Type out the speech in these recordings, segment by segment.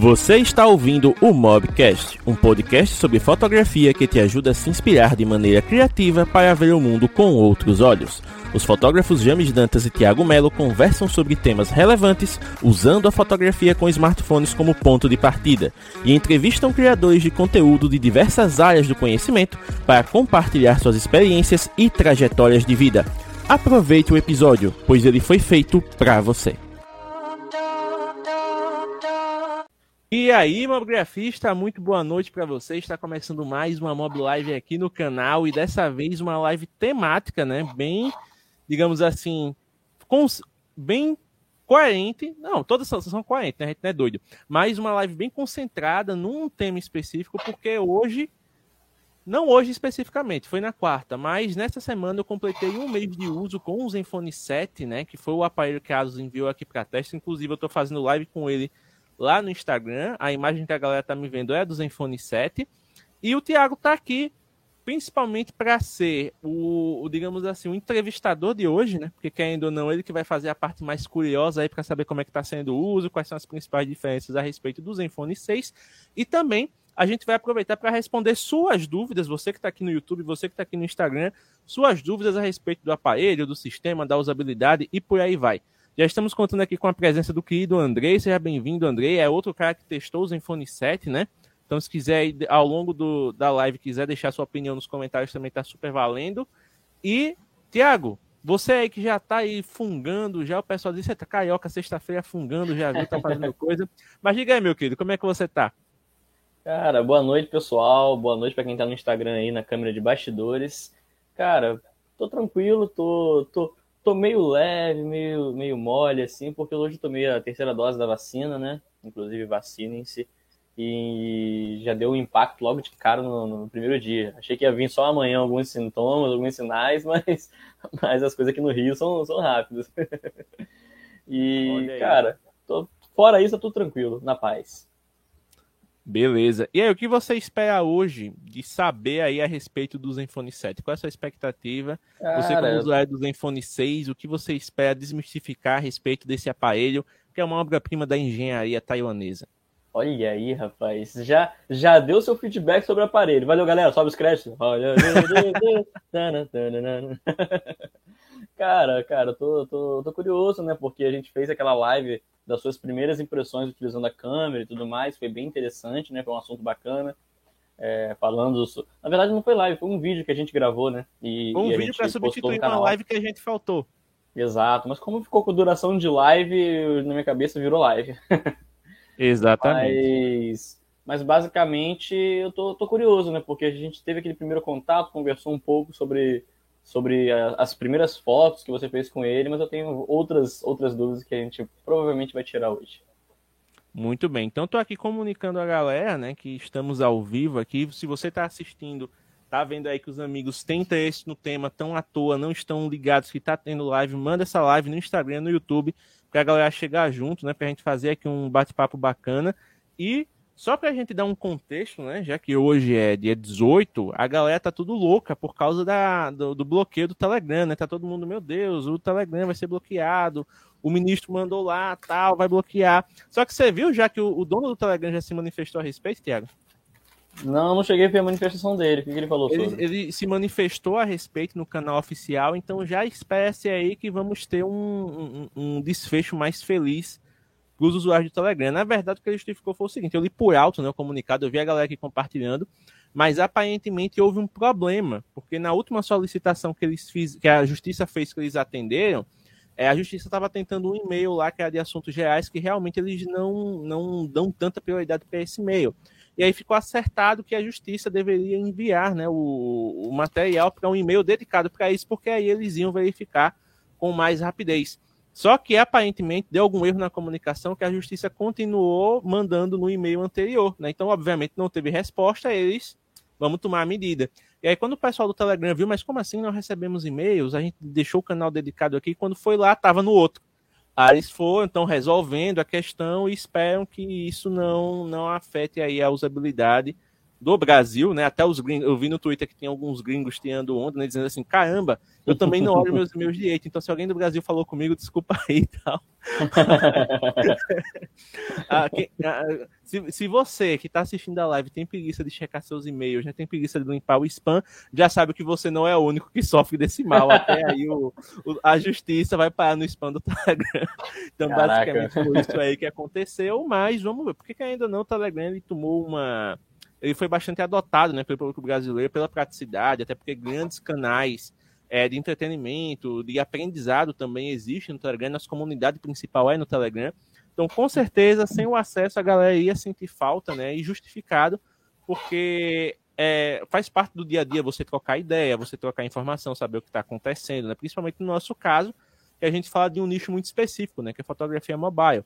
Você está ouvindo o Mobcast, um podcast sobre fotografia que te ajuda a se inspirar de maneira criativa para ver o mundo com outros olhos. Os fotógrafos James Dantas e Thiago Melo conversam sobre temas relevantes usando a fotografia com smartphones como ponto de partida e entrevistam criadores de conteúdo de diversas áreas do conhecimento para compartilhar suas experiências e trajetórias de vida. Aproveite o episódio, pois ele foi feito para você. E aí, mobgrafista, muito boa noite para você. Está começando mais uma Mob Live aqui no canal e dessa vez uma live temática, né? Bem digamos assim, bem coerente. Não, todas são coerentes, né? A gente não é doido. Mas uma live bem concentrada num tema específico, porque hoje, não hoje especificamente, foi na quarta, mas nessa semana eu completei um mês de uso com o Zenfone 7, né? Que foi o aparelho que a Asus enviou aqui para teste. Inclusive, eu estou fazendo live com ele lá no Instagram. A imagem que a galera tá me vendo é do Zenfone 7. E o Thiago tá aqui principalmente para ser o, o, digamos assim, o entrevistador de hoje, né? Porque querendo ou não, ele que vai fazer a parte mais curiosa aí para saber como é que está sendo o uso, quais são as principais diferenças a respeito do Zenfone 6 e também a gente vai aproveitar para responder suas dúvidas, você que está aqui no YouTube, você que está aqui no Instagram, suas dúvidas a respeito do aparelho, do sistema, da usabilidade e por aí vai. Já estamos contando aqui com a presença do querido Andrei, seja bem-vindo, Andrei, é outro cara que testou o Zenfone 7, né? Então, se quiser, ao longo do, da live, quiser deixar sua opinião nos comentários, também está super valendo. E, Tiago, você aí que já está aí fungando, já o pessoal disse, tá carioca, sexta-feira fungando, já viu, tá fazendo coisa. Mas diga aí, meu querido, como é que você tá? Cara, boa noite, pessoal. Boa noite para quem tá no Instagram aí, na câmera de bastidores. Cara, tô tranquilo, tô, tô, tô meio leve, meio, meio mole, assim, porque hoje eu tomei a terceira dose da vacina, né? Inclusive, vacinem-se e já deu um impacto logo de cara no, no, primeiro dia. Achei que ia vir só amanhã alguns sintomas, alguns sinais, mas, mas as coisas aqui no Rio são, são rápidas. e, cara, tô, fora isso, tudo tranquilo, na paz. Beleza. E aí, o que você espera hoje de saber aí a respeito do Zenfone 7? Qual é a sua expectativa? Cara, você como usuário do Zenfone 6, o que você espera desmistificar a respeito desse aparelho, que é uma obra-prima da engenharia taiwanesa? Olha aí, rapaz. Já, já deu seu feedback sobre o aparelho. Valeu, galera. Sobe os créditos. cara, cara, tô, tô, tô curioso, né? Porque a gente fez aquela live das suas primeiras impressões utilizando a câmera e tudo mais. Foi bem interessante, né? Foi um assunto bacana. É, falando. Na verdade, não foi live, foi um vídeo que a gente gravou, né? E, um e vídeo para substituir uma live que a gente faltou. Exato, mas como ficou com duração de live, na minha cabeça virou live. Exatamente. Mas, mas basicamente eu tô, tô curioso, né? Porque a gente teve aquele primeiro contato, conversou um pouco sobre, sobre a, as primeiras fotos que você fez com ele, mas eu tenho outras, outras dúvidas que a gente provavelmente vai tirar hoje. Muito bem. Então estou aqui comunicando a galera, né, que estamos ao vivo aqui. Se você está assistindo, tá vendo aí que os amigos têm interesse no tema, tão à toa, não estão ligados que está tendo live, manda essa live no Instagram, no YouTube para a galera chegar junto, né? Para a gente fazer aqui um bate-papo bacana. E só para a gente dar um contexto, né? Já que hoje é dia 18, a galera tá tudo louca por causa da, do, do, bloqueio do Telegram, né? Tá todo mundo, meu Deus, o Telegram vai ser bloqueado, o ministro mandou lá, tal, vai bloquear. Só que você viu já que o, o dono do Telegram já se manifestou a respeito, Tiago? Não, não cheguei a ver a manifestação dele. O que, ele falou ele, sobre? Ele se manifestou a respeito no canal oficial, então já espere aí que vamos ter um, um, um desfecho mais feliz os usuários do Telegram. Na verdade, o que ele justificou foi o seguinte: eu li por alto né, o comunicado, eu vi a galera aqui compartilhando, mas aparentemente houve um problema, porque na última solicitação que eles fiz, que a justiça fez que eles atenderam, é, a justiça estava tentando um e-mail lá que era de assuntos gerais que realmente eles não, não dão tanta prioridade para esse e-mail. E aí ficou acertado que a justiça deveria enviar né, o, o material para um e-mail dedicado para isso, porque aí eles iam verificar com mais rapidez. Só que aparentemente deu algum erro na comunicação que a justiça continuou mandando no e-mail anterior. Né? Então, obviamente, não teve resposta, eles vamos tomar a medida. E aí, quando o pessoal do Telegram viu, mas como assim não recebemos e-mails? A gente deixou o canal dedicado aqui, quando foi lá, estava no outro. Aí eles foram, então, resolvendo a questão e esperam que isso não, não afete aí a usabilidade do Brasil, né? Até os gringos, eu vi no Twitter que tem alguns gringos tirando onda, né? Dizendo assim, caramba, eu também não olho meus e-mails direito. Então, se alguém do Brasil falou comigo, desculpa aí e tal. ah, quem, ah, se, se, você que está assistindo a live tem preguiça de checar seus e-mails, já tem preguiça de limpar o spam, já sabe que você não é o único que sofre desse mal. Até aí o, o, a justiça vai parar no spam do Telegram. Então, Caraca. basicamente, foi isso aí que aconteceu. Mas vamos ver, porque ainda não o Telegram ele tomou uma ele foi bastante adotado né, pelo público brasileiro pela praticidade, até porque grandes canais é, de entretenimento, de aprendizado também existem no Telegram, nossa comunidade principal é no Telegram. Então, com certeza, sem o acesso, a galera ia sentir falta, né? E justificado, porque é, faz parte do dia a dia você trocar ideia, você trocar informação, saber o que está acontecendo, né? Principalmente no nosso caso, que a gente fala de um nicho muito específico, né? Que é fotografia mobile.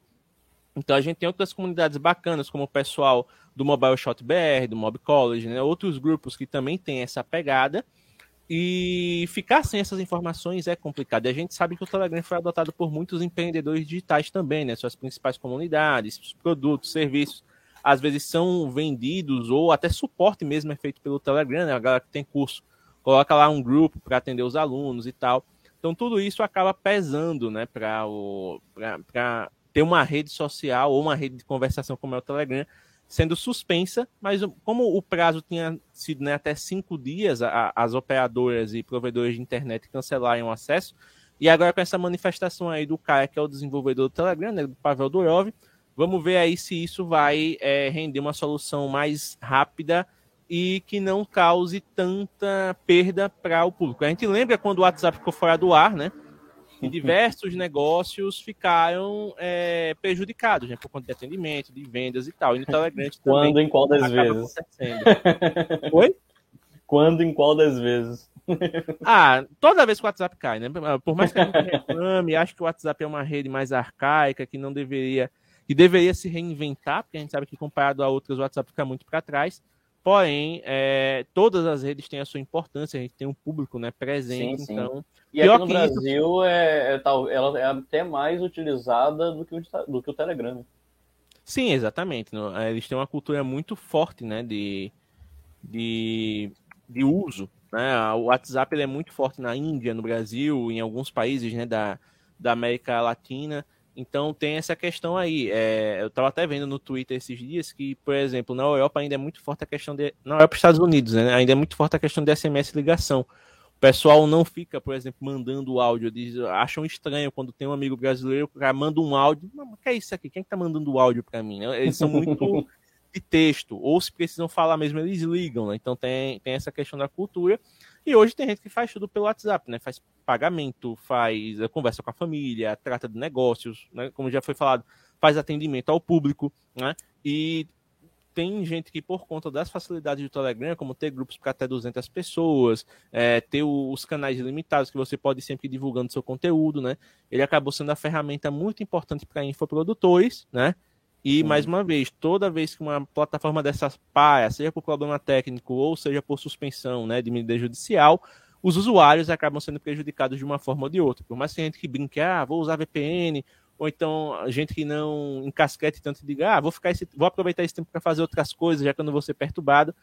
Então a gente tem outras comunidades bacanas, como o pessoal do Mobile Shot BR, do Mob College, né? outros grupos que também têm essa pegada. E ficar sem essas informações é complicado. E a gente sabe que o Telegram foi adotado por muitos empreendedores digitais também, né? Suas principais comunidades, produtos, serviços, às vezes são vendidos ou até suporte mesmo é feito pelo Telegram, né? A galera que tem curso coloca lá um grupo para atender os alunos e tal. Então tudo isso acaba pesando, né, para ter uma rede social ou uma rede de conversação como é o Telegram sendo suspensa, mas como o prazo tinha sido né, até cinco dias, a, as operadoras e provedores de internet cancelaram o acesso, e agora com essa manifestação aí do cara que é o desenvolvedor do Telegram, né, do Pavel Durov, vamos ver aí se isso vai é, render uma solução mais rápida e que não cause tanta perda para o público. A gente lembra quando o WhatsApp ficou fora do ar, né? E diversos negócios ficaram é, prejudicados, né, por conta de atendimento, de vendas e tal. E no Telegram Quando em qual das vezes? Oi? Quando em qual das vezes? ah, toda vez que o WhatsApp cai, né? Por mais que a gente reclame, acho que o WhatsApp é uma rede mais arcaica, que não deveria, que deveria se reinventar, porque a gente sabe que comparado a outras, o WhatsApp fica muito para trás. Porém, é, todas as redes têm a sua importância, a gente tem um público né, presente, sim, sim. então. E aqui no Brasil isso... é, é, ela é até mais utilizada do que o, do que o Telegram. Né? Sim, exatamente. Eles têm uma cultura muito forte né, de, de, de uso. Né? O WhatsApp ele é muito forte na Índia, no Brasil, em alguns países né, da, da América Latina. Então tem essa questão aí. É, eu estava até vendo no Twitter esses dias que, por exemplo, na Europa ainda é muito forte a questão de. Na Europa e Estados Unidos, né? Ainda é muito forte a questão de SMS ligação. O pessoal não fica, por exemplo, mandando áudio. Diz, acham estranho quando tem um amigo brasileiro que manda um áudio. Mas que é isso aqui? Quem é que tá mandando o áudio para mim? Eles são muito de texto. Ou se precisam falar mesmo, eles ligam, né? Então tem, tem essa questão da cultura. E hoje tem gente que faz tudo pelo WhatsApp, né? Faz pagamento, faz eh, conversa com a família, trata de negócios, né? Como já foi falado, faz atendimento ao público, né? E tem gente que, por conta das facilidades do Telegram, como ter grupos para até 200 pessoas, é, ter os canais limitados que você pode sempre divulgando seu conteúdo, né? Ele acabou sendo a ferramenta muito importante para infoprodutores, né? E, Sim. mais uma vez, toda vez que uma plataforma dessas paia, seja por problema técnico ou seja por suspensão né, de medida judicial, os usuários acabam sendo prejudicados de uma forma ou de outra. Por mais que a gente que brinque, ah, vou usar VPN, ou então gente que não encasquete tanto e diga, ah, vou, ficar esse, vou aproveitar esse tempo para fazer outras coisas, já que eu não vou ser perturbado,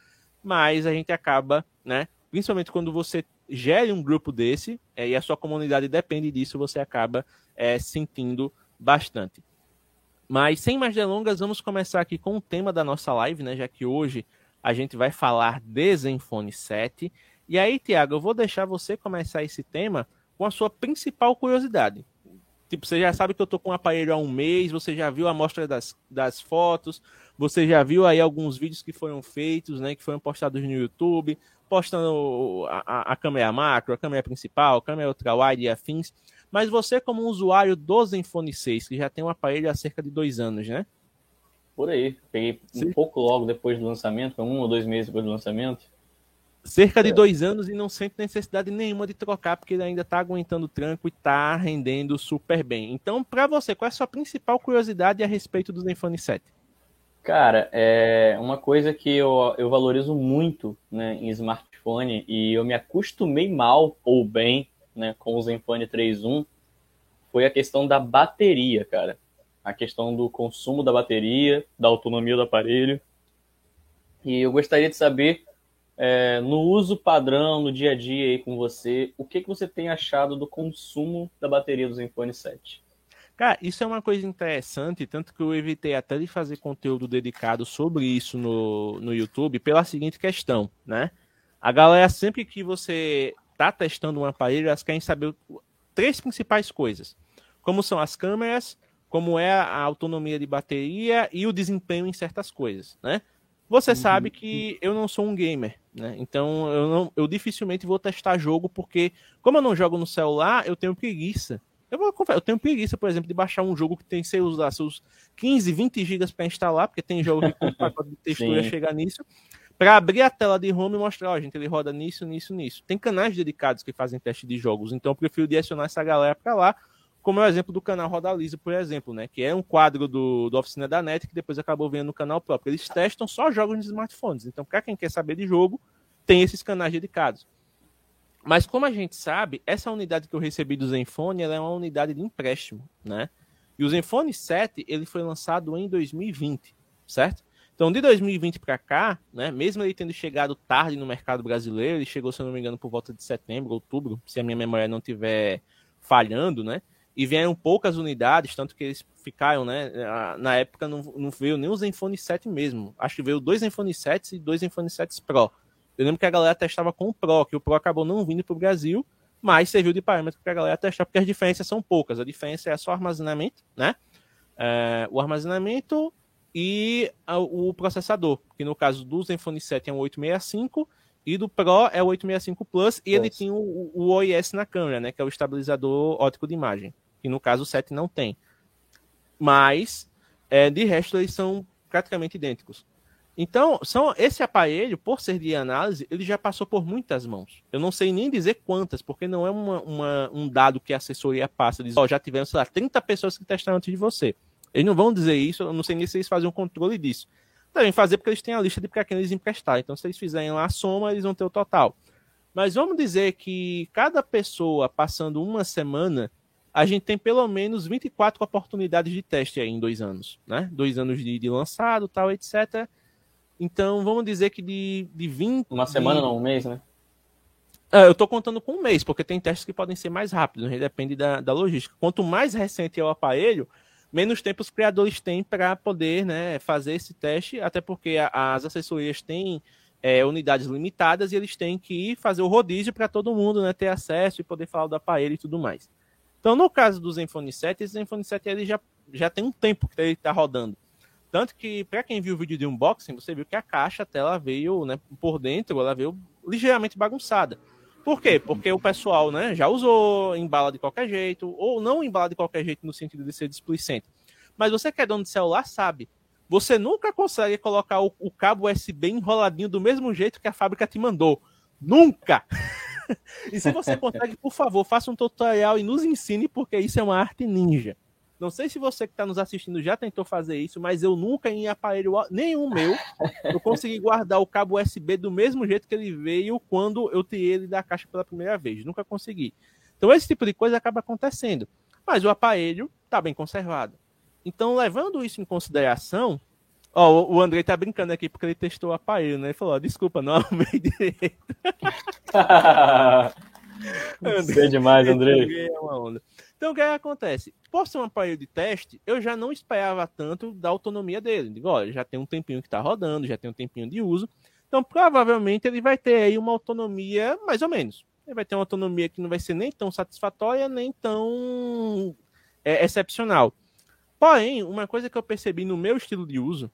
mas a gente acaba, né, principalmente quando você gere um grupo desse, é, e a sua comunidade depende disso, você acaba é, sentindo bastante. Mas sem mais delongas, vamos começar aqui com o tema da nossa live, né? Já que hoje a gente vai falar de Zenfone 7. E aí, Tiago, eu vou deixar você começar esse tema com a sua principal curiosidade. Tipo, você já sabe que eu tô com o aparelho há um mês, você já viu a amostra das, das fotos, você já viu aí alguns vídeos que foram feitos, né? Que foram postados no YouTube, postando a, a, a câmera macro, a câmera principal, a câmera ultra-wide e afins. Mas você, como usuário do Zenfone 6, que já tem um aparelho há cerca de dois anos, né? Por aí. Peguei Sim. um pouco logo depois do lançamento, um ou dois meses depois do lançamento. Cerca de é. dois anos e não sente necessidade nenhuma de trocar, porque ele ainda está aguentando tranco e está rendendo super bem. Então, para você, qual é a sua principal curiosidade a respeito do Zenfone 7? Cara, é uma coisa que eu, eu valorizo muito né, em smartphone e eu me acostumei mal ou bem né, com o Zenfone 3.1 foi a questão da bateria, cara. A questão do consumo da bateria, da autonomia do aparelho. E eu gostaria de saber, é, no uso padrão, no dia a dia aí com você, o que, que você tem achado do consumo da bateria do Zenfone 7? Cara, isso é uma coisa interessante, tanto que eu evitei até de fazer conteúdo dedicado sobre isso no, no YouTube, pela seguinte questão, né? A galera, sempre que você está testando um aparelho, elas querem saber três principais coisas. Como são as câmeras, como é a autonomia de bateria e o desempenho em certas coisas, né? Você uhum. sabe que eu não sou um gamer, né? Então eu, não, eu dificilmente vou testar jogo, porque como eu não jogo no celular, eu tenho preguiça. Eu, vou, eu tenho preguiça, por exemplo, de baixar um jogo que tem seus, lá, seus 15, 20 gigas para instalar, porque tem jogo que com pacote de textura chegar nisso para abrir a tela de home e mostrar, ó, gente, ele roda nisso, nisso, nisso. Tem canais dedicados que fazem teste de jogos, então eu prefiro direcionar essa galera para lá, como é o exemplo do canal Roda Lisa, por exemplo, né, que é um quadro do, do Oficina da Net que depois acabou vendo no canal próprio. Eles testam só jogos nos smartphones, então para quem quer saber de jogo, tem esses canais dedicados. Mas como a gente sabe, essa unidade que eu recebi do Zenfone, ela é uma unidade de empréstimo, né? E o Zenfone 7, ele foi lançado em 2020, certo? Então, de 2020 para cá, né, mesmo ele tendo chegado tarde no mercado brasileiro, ele chegou, se eu não me engano, por volta de setembro, outubro, se a minha memória não estiver falhando, né? E vieram poucas unidades, tanto que eles ficaram, né? Na época não, não veio nem o Zenfone 7 mesmo. Acho que veio dois Zenfone 7 e dois Zenfone 7 Pro. Eu lembro que a galera testava com o Pro, que o Pro acabou não vindo para o Brasil, mas serviu de parâmetro para a galera testar, porque as diferenças são poucas. A diferença é só armazenamento, né? É, o armazenamento e o processador, que no caso do Zenfone 7 é um 865 e do Pro é o 865 Plus e ele tem o, o OIS na câmera, né, que é o estabilizador óptico de imagem, que no caso o 7 não tem. Mas é, de resto eles são praticamente idênticos. Então, são esse aparelho, por ser de análise, ele já passou por muitas mãos. Eu não sei nem dizer quantas, porque não é uma, uma, um dado que a assessoria passa. Diz, ó, oh, já tivemos, sei lá, 30 pessoas que testaram antes de você. Eles não vão dizer isso, eu não sei nem se eles fazem um controle disso. Devem fazer porque eles têm a lista de para quem eles emprestar. Então, se eles fizerem lá a soma, eles vão ter o total. Mas vamos dizer que cada pessoa passando uma semana, a gente tem pelo menos 24 oportunidades de teste aí em dois anos, né? Dois anos de, de lançado, tal, etc. Então, vamos dizer que de, de 20. Uma semana, de... não, um mês, né? É, eu estou contando com um mês, porque tem testes que podem ser mais rápidos, né? depende da, da logística. Quanto mais recente é o aparelho, menos tempo os criadores têm para poder né, fazer esse teste, até porque as assessorias têm é, unidades limitadas e eles têm que fazer o rodízio para todo mundo né, ter acesso e poder falar do aparelho e tudo mais. Então, no caso do Zenfone 7, esse Zenfone 7 ele já, já tem um tempo que ele está rodando. Tanto que, para quem viu o vídeo de unboxing, você viu que a caixa, a tela veio né, por dentro, ela veio ligeiramente bagunçada. Por quê? Porque o pessoal né, já usou, embala de qualquer jeito, ou não embala de qualquer jeito no sentido de ser displicente. Mas você que é dono de celular sabe, você nunca consegue colocar o, o cabo USB enroladinho do mesmo jeito que a fábrica te mandou. Nunca! e se você consegue, por favor, faça um tutorial e nos ensine, porque isso é uma arte ninja. Não sei se você que está nos assistindo já tentou fazer isso, mas eu nunca em aparelho nenhum meu eu consegui guardar o cabo USB do mesmo jeito que ele veio quando eu tirei ele da caixa pela primeira vez. Nunca consegui. Então esse tipo de coisa acaba acontecendo. Mas o aparelho está bem conservado. Então, levando isso em consideração, ó, o André tá brincando aqui porque ele testou o aparelho, né? Ele falou, desculpa, não arrumei direito. André, é demais, André. É então, o que, é que acontece? Por ser um aparelho de teste, eu já não esperava tanto da autonomia dele. Digo, olha, já tem um tempinho que está rodando, já tem um tempinho de uso. Então, provavelmente, ele vai ter aí uma autonomia mais ou menos. Ele vai ter uma autonomia que não vai ser nem tão satisfatória, nem tão é, excepcional. Porém, uma coisa que eu percebi no meu estilo de uso,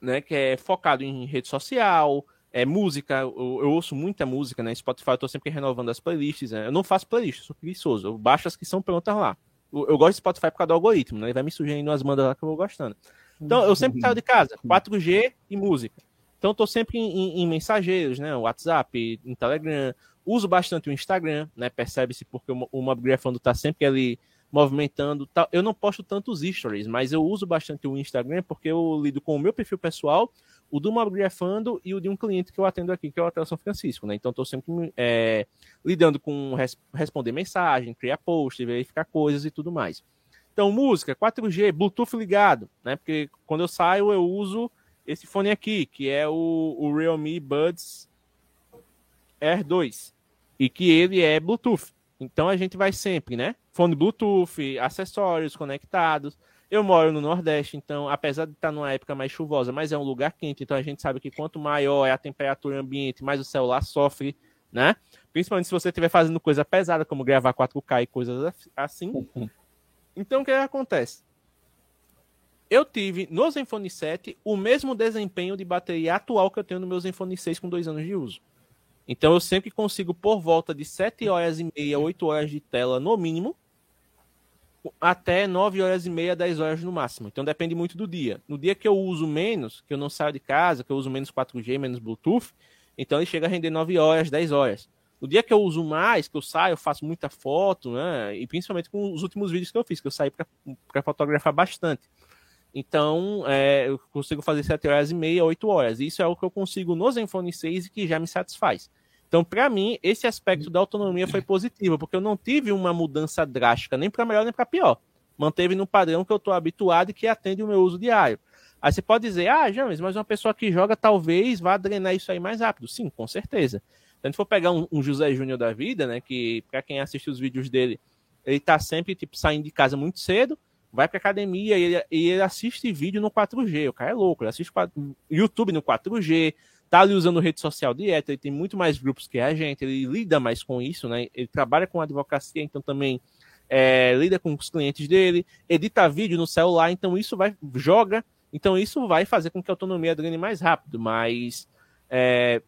né, que é focado em rede social, é, música, eu, eu, ouço muita música, né? Spotify eu tô sempre renovando as playlists, né? Eu não faço playlist, sou preguiçoso. Eu baixo as que são prontas lá. Eu, eu gosto de Spotify por causa do algoritmo, né? Ele vai me sugerindo as bandas lá que eu vou gostando. Então, eu sempre saio de casa, 4G e música. Então, eu tô sempre em, em, em mensageiros, né? WhatsApp, em Telegram. Uso bastante o Instagram, né? Percebe-se porque o, o Mobgrafando tá sempre ali movimentando. Tal. Eu não posto tantos stories, mas eu uso bastante o Instagram porque eu lido com o meu perfil pessoal o do Mobgrafando e o de um cliente que eu atendo aqui, que é o Hotel São Francisco, né? Então, estou sempre é, lidando com res responder mensagem, criar post, verificar coisas e tudo mais. Então, música, 4G, Bluetooth ligado, né? Porque quando eu saio, eu uso esse fone aqui, que é o, o Realme Buds R2, e que ele é Bluetooth. Então a gente vai sempre, né? Fone Bluetooth, acessórios conectados. Eu moro no Nordeste, então, apesar de estar numa época mais chuvosa, mas é um lugar quente, então a gente sabe que quanto maior é a temperatura ambiente, mais o celular sofre, né? Principalmente se você estiver fazendo coisa pesada, como gravar 4K e coisas assim. Então, o que acontece? Eu tive no Zenfone 7 o mesmo desempenho de bateria atual que eu tenho no meu Zenfone 6 com dois anos de uso. Então eu sempre consigo por volta de 7 horas e meia, 8 horas de tela no mínimo, até 9 horas e meia, 10 horas no máximo. Então depende muito do dia. No dia que eu uso menos, que eu não saio de casa, que eu uso menos 4G, menos Bluetooth, então ele chega a render 9 horas, 10 horas. No dia que eu uso mais, que eu saio, eu faço muita foto, né? E principalmente com os últimos vídeos que eu fiz, que eu saí para fotografar bastante. Então, é, eu consigo fazer 7 horas e meia, 8 horas. Isso é o que eu consigo no Zenfone 6 e que já me satisfaz. Então, para mim, esse aspecto da autonomia foi positivo, porque eu não tive uma mudança drástica, nem para melhor nem para pior. Manteve no padrão que eu estou habituado e que atende o meu uso diário. Aí você pode dizer, ah, James, mas uma pessoa que joga talvez vá drenar isso aí mais rápido. Sim, com certeza. Se a gente for pegar um, um José Júnior da vida, né, que para quem assiste os vídeos dele, ele tá sempre tipo saindo de casa muito cedo, vai pra academia e ele, e ele assiste vídeo no 4G. O cara é louco, ele assiste YouTube no 4G, tá ali usando rede social direto, ele tem muito mais grupos que a gente, ele lida mais com isso, né? Ele trabalha com advocacia, então também é, lida com os clientes dele, edita vídeo no celular, então isso vai, joga, então isso vai fazer com que a autonomia drene mais rápido, mas é,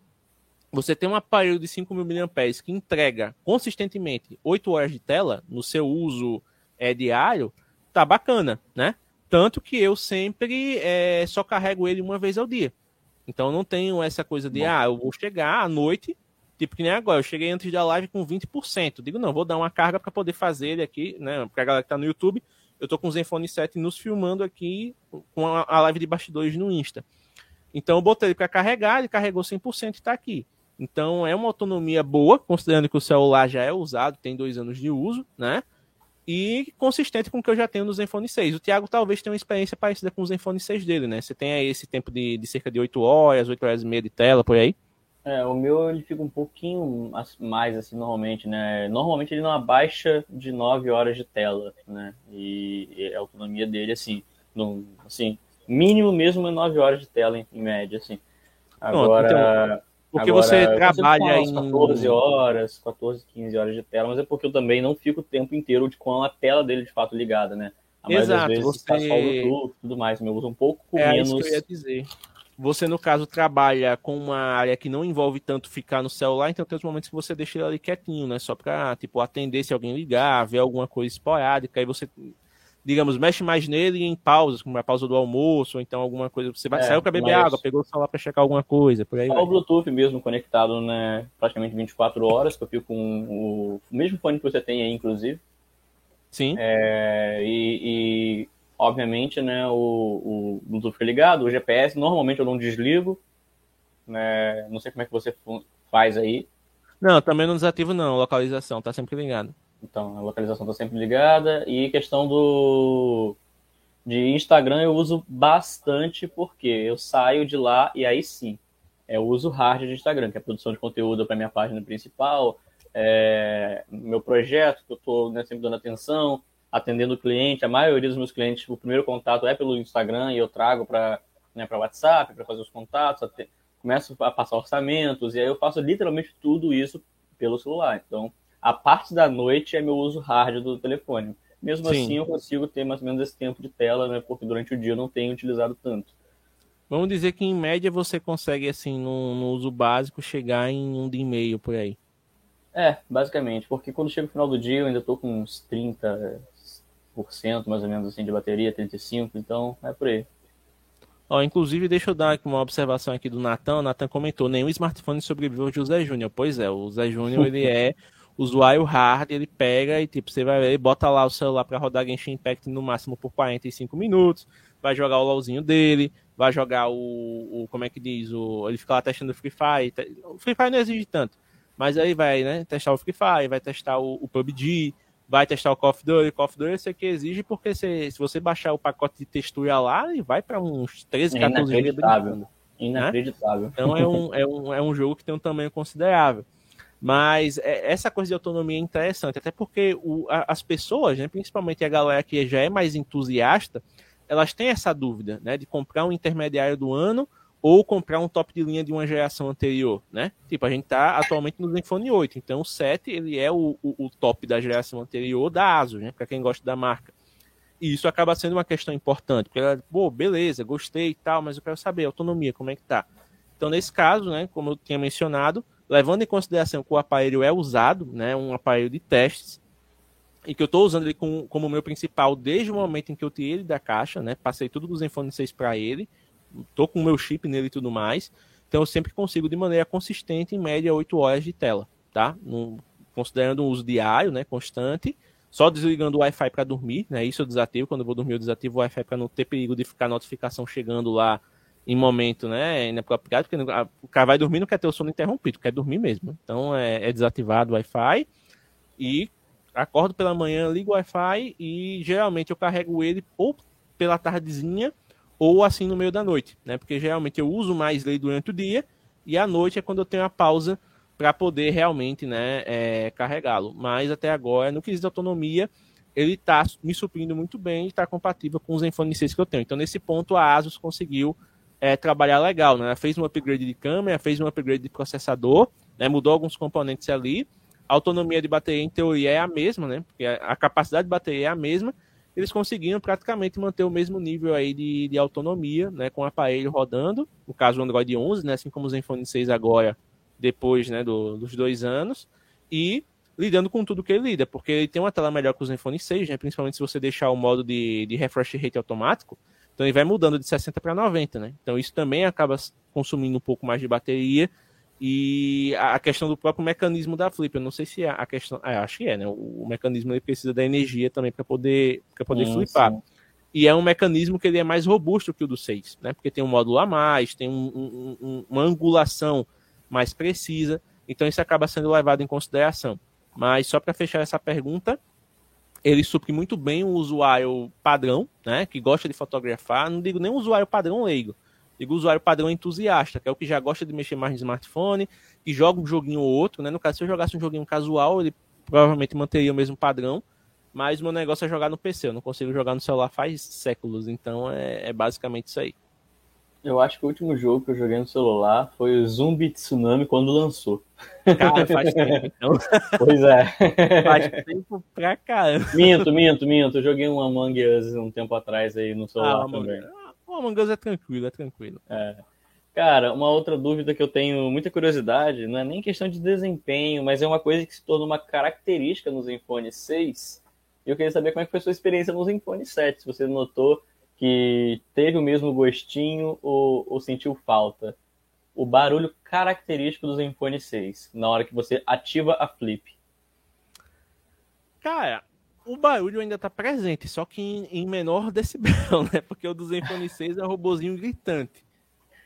você tem um aparelho de 5 mil mAh que entrega consistentemente 8 horas de tela no seu uso é, diário, tá bacana, né? Tanto que eu sempre é, só carrego ele uma vez ao dia. Então não tenho essa coisa de, Bom. ah, eu vou chegar à noite, tipo que nem agora, eu cheguei antes da live com 20%. Digo, não, vou dar uma carga para poder fazer ele aqui, né? Pra galera que tá no YouTube, eu tô com o Zenfone 7 nos filmando aqui com a, live de bastidores no Insta. Então eu botei ele para carregar, ele carregou 100% e tá aqui. Então é uma autonomia boa, considerando que o celular já é usado, tem dois anos de uso, né? E consistente com o que eu já tenho no Zenfone 6. O Thiago talvez tenha uma experiência parecida com o Zenfone 6 dele, né? Você tem aí esse tempo de, de cerca de 8 horas, 8 horas e meia de tela, por aí? É, o meu ele fica um pouquinho mais assim normalmente, né? Normalmente ele não abaixa de 9 horas de tela, né? E, a autonomia dele, assim, no, assim, mínimo mesmo é 9 horas de tela em, média, assim. Agora, então, porque Agora, você trabalha em 14 horas, 14, 15 horas de tela, mas é porque eu também não fico o tempo inteiro de, com a tela dele de fato ligada, né? A Exato, vezes você... só o Bluetooth e tudo mais, eu uso um pouco é menos. Isso que eu ia dizer. Você, no caso, trabalha com uma área que não envolve tanto ficar no celular, então tem os momentos que você deixa ele ali quietinho, né? Só pra, tipo, atender se alguém ligar, ver alguma coisa esporádica, aí você digamos, mexe mais nele em pausas, como a pausa do almoço, ou então alguma coisa. Você vai, é, saiu para beber mas... água, pegou o celular para checar alguma coisa, por aí. Só o Bluetooth mesmo conectado, né? Praticamente 24 horas, que eu fico com o, mesmo fone que você tem aí, inclusive. Sim. É, e, e, obviamente, né, o, o Bluetooth ligado, o GPS, normalmente eu não desligo. Né? Não sei como é que você faz aí. Não, também não desativo não, localização, tá sempre ligado. Então, a localização está sempre ligada. E questão do de Instagram eu uso bastante porque eu saio de lá e aí sim, é, uso hard de Instagram, que é produção de conteúdo para minha página principal, é, meu projeto, que eu estou né, sempre dando atenção, atendendo o cliente. A maioria dos meus clientes, o primeiro contato é pelo Instagram e eu trago para né, WhatsApp, para fazer os contatos, até, começo a passar orçamentos, e aí eu faço literalmente tudo isso pelo celular. Então, a parte da noite é meu uso hard do telefone. Mesmo Sim. assim, eu consigo ter mais ou menos esse tempo de tela, né? Porque durante o dia eu não tenho utilizado tanto. Vamos dizer que em média você consegue, assim, no, no uso básico, chegar em um dia e meio por aí. É, basicamente, porque quando chega o final do dia eu ainda tô com uns 30% mais ou menos assim de bateria, 35%, então é por aí. Ó, inclusive, deixa eu dar aqui uma observação aqui do Natan. O Natan comentou: nenhum smartphone sobreviveu de José Júnior. Pois é, o José Júnior ele é usuário hard, ele pega e tipo, você vai ver, bota lá o celular para rodar Genshin Impact no máximo por 45 minutos, vai jogar o LOLzinho dele, vai jogar o, o como é que diz, o, ele fica lá testando o Free Fire, o Free Fire não exige tanto, mas aí vai, né, testar o Free Fire, vai testar o, o PUBG, vai testar o Call of Duty. Call of Duty eu sei que exige, porque se, se você baixar o pacote de textura lá, ele vai para uns 13, 14 GB. Inacreditável. Inacreditável. Né? Então é um, é, um, é um jogo que tem um tamanho considerável. Mas é, essa coisa de autonomia é interessante, até porque o, a, as pessoas, né, principalmente a galera que já é mais entusiasta, elas têm essa dúvida, né, de comprar um intermediário do ano ou comprar um top de linha de uma geração anterior, né? Tipo, a gente está atualmente no Zenfone 8, então o 7 ele é o, o, o top da geração anterior da ASUS, né? Para quem gosta da marca. E isso acaba sendo uma questão importante, porque ela, pô, beleza, gostei e tal, mas eu quero saber autonomia, como é que tá. Então, nesse caso, né, como eu tinha mencionado, levando em consideração que o aparelho é usado, né, um aparelho de testes, e que eu estou usando ele com, como meu principal desde o momento em que eu tirei ele da caixa, né, passei tudo do Zenfone 6 para ele, tô com o meu chip nele e tudo mais, então eu sempre consigo de maneira consistente, em média, 8 horas de tela, tá? No, considerando o uso diário, né, constante, só desligando o Wi-Fi para dormir, né? Isso eu desativo, quando eu vou dormir eu desativo o Wi-Fi para não ter perigo de ficar notificação chegando lá em momento, né, inapropriado, porque o cara vai dormir não quer ter o sono interrompido, quer dormir mesmo. Então é, é desativado o Wi-Fi e acordo pela manhã, ligo o Wi-Fi e geralmente eu carrego ele ou pela tardezinha ou assim no meio da noite, né? Porque geralmente eu uso mais ele durante o dia e à noite é quando eu tenho a pausa para poder realmente, né, é, carregá-lo. Mas até agora, no quesito autonomia, ele está me suprindo muito bem e está compatível com os Zenfone 6 que eu tenho. Então, nesse ponto, a Asus conseguiu é, trabalhar legal, né? Ela fez um upgrade de câmera, fez um upgrade de processador, né? Mudou alguns componentes ali. A autonomia de bateria, em teoria, é a mesma, né? Porque a capacidade de bateria é a mesma. Eles conseguiram praticamente manter o mesmo nível aí de, de autonomia, né? Com o aparelho rodando, no caso o Android 11, né? Assim como os Zenfone 6 agora, depois, né? Do, dos dois anos. E lidando com tudo que ele lida, porque ele tem uma tela melhor que os Zenfone 6, né? Principalmente se você deixar o modo de, de refresh rate automático, então ele vai mudando de 60 para 90, né? Então isso também acaba consumindo um pouco mais de bateria. E a questão do próprio mecanismo da Flip, eu não sei se é a questão. É, acho que é, né? O, mecanismo ele precisa da energia também para poder, pra poder sim, flipar. Sim. E é um mecanismo que ele é mais robusto que o do 6, né? Porque tem um módulo a mais, tem um, um, uma angulação mais precisa. Então isso acaba sendo levado em consideração. Mas só para fechar essa pergunta, ele supre muito bem o usuário padrão, né, que gosta de fotografar. Não digo nem o usuário padrão leigo, digo o usuário padrão entusiasta, que é o que já gosta de mexer mais no smartphone, que joga um joguinho ou outro, né? No caso, se eu jogasse um joguinho casual, ele provavelmente manteria o mesmo padrão, mas o meu negócio é jogar no PC, eu não consigo jogar no celular faz séculos, então é, é basicamente isso aí. Eu acho que o último jogo que eu joguei no celular foi o Zumbi Tsunami quando lançou. Cara, faz tempo, então. Pois é. Faz tempo pra caramba. Minto, minto, minto. Eu joguei um Among Us um tempo atrás aí no celular ah, também. O Among Us é tranquilo, é tranquilo. É. Cara, uma outra dúvida que eu tenho muita curiosidade, não é nem questão de desempenho, mas é uma coisa que se tornou uma característica no Zenfone 6. E eu queria saber como é que foi a sua experiência no Zenfone 7. Se você notou que teve o mesmo gostinho ou, ou sentiu falta? O barulho característico do Zenfone 6 na hora que você ativa a flip. Cara, o barulho ainda tá presente, só que em, em menor decibel, né? Porque o do Zenfone 6 é um robozinho gritante.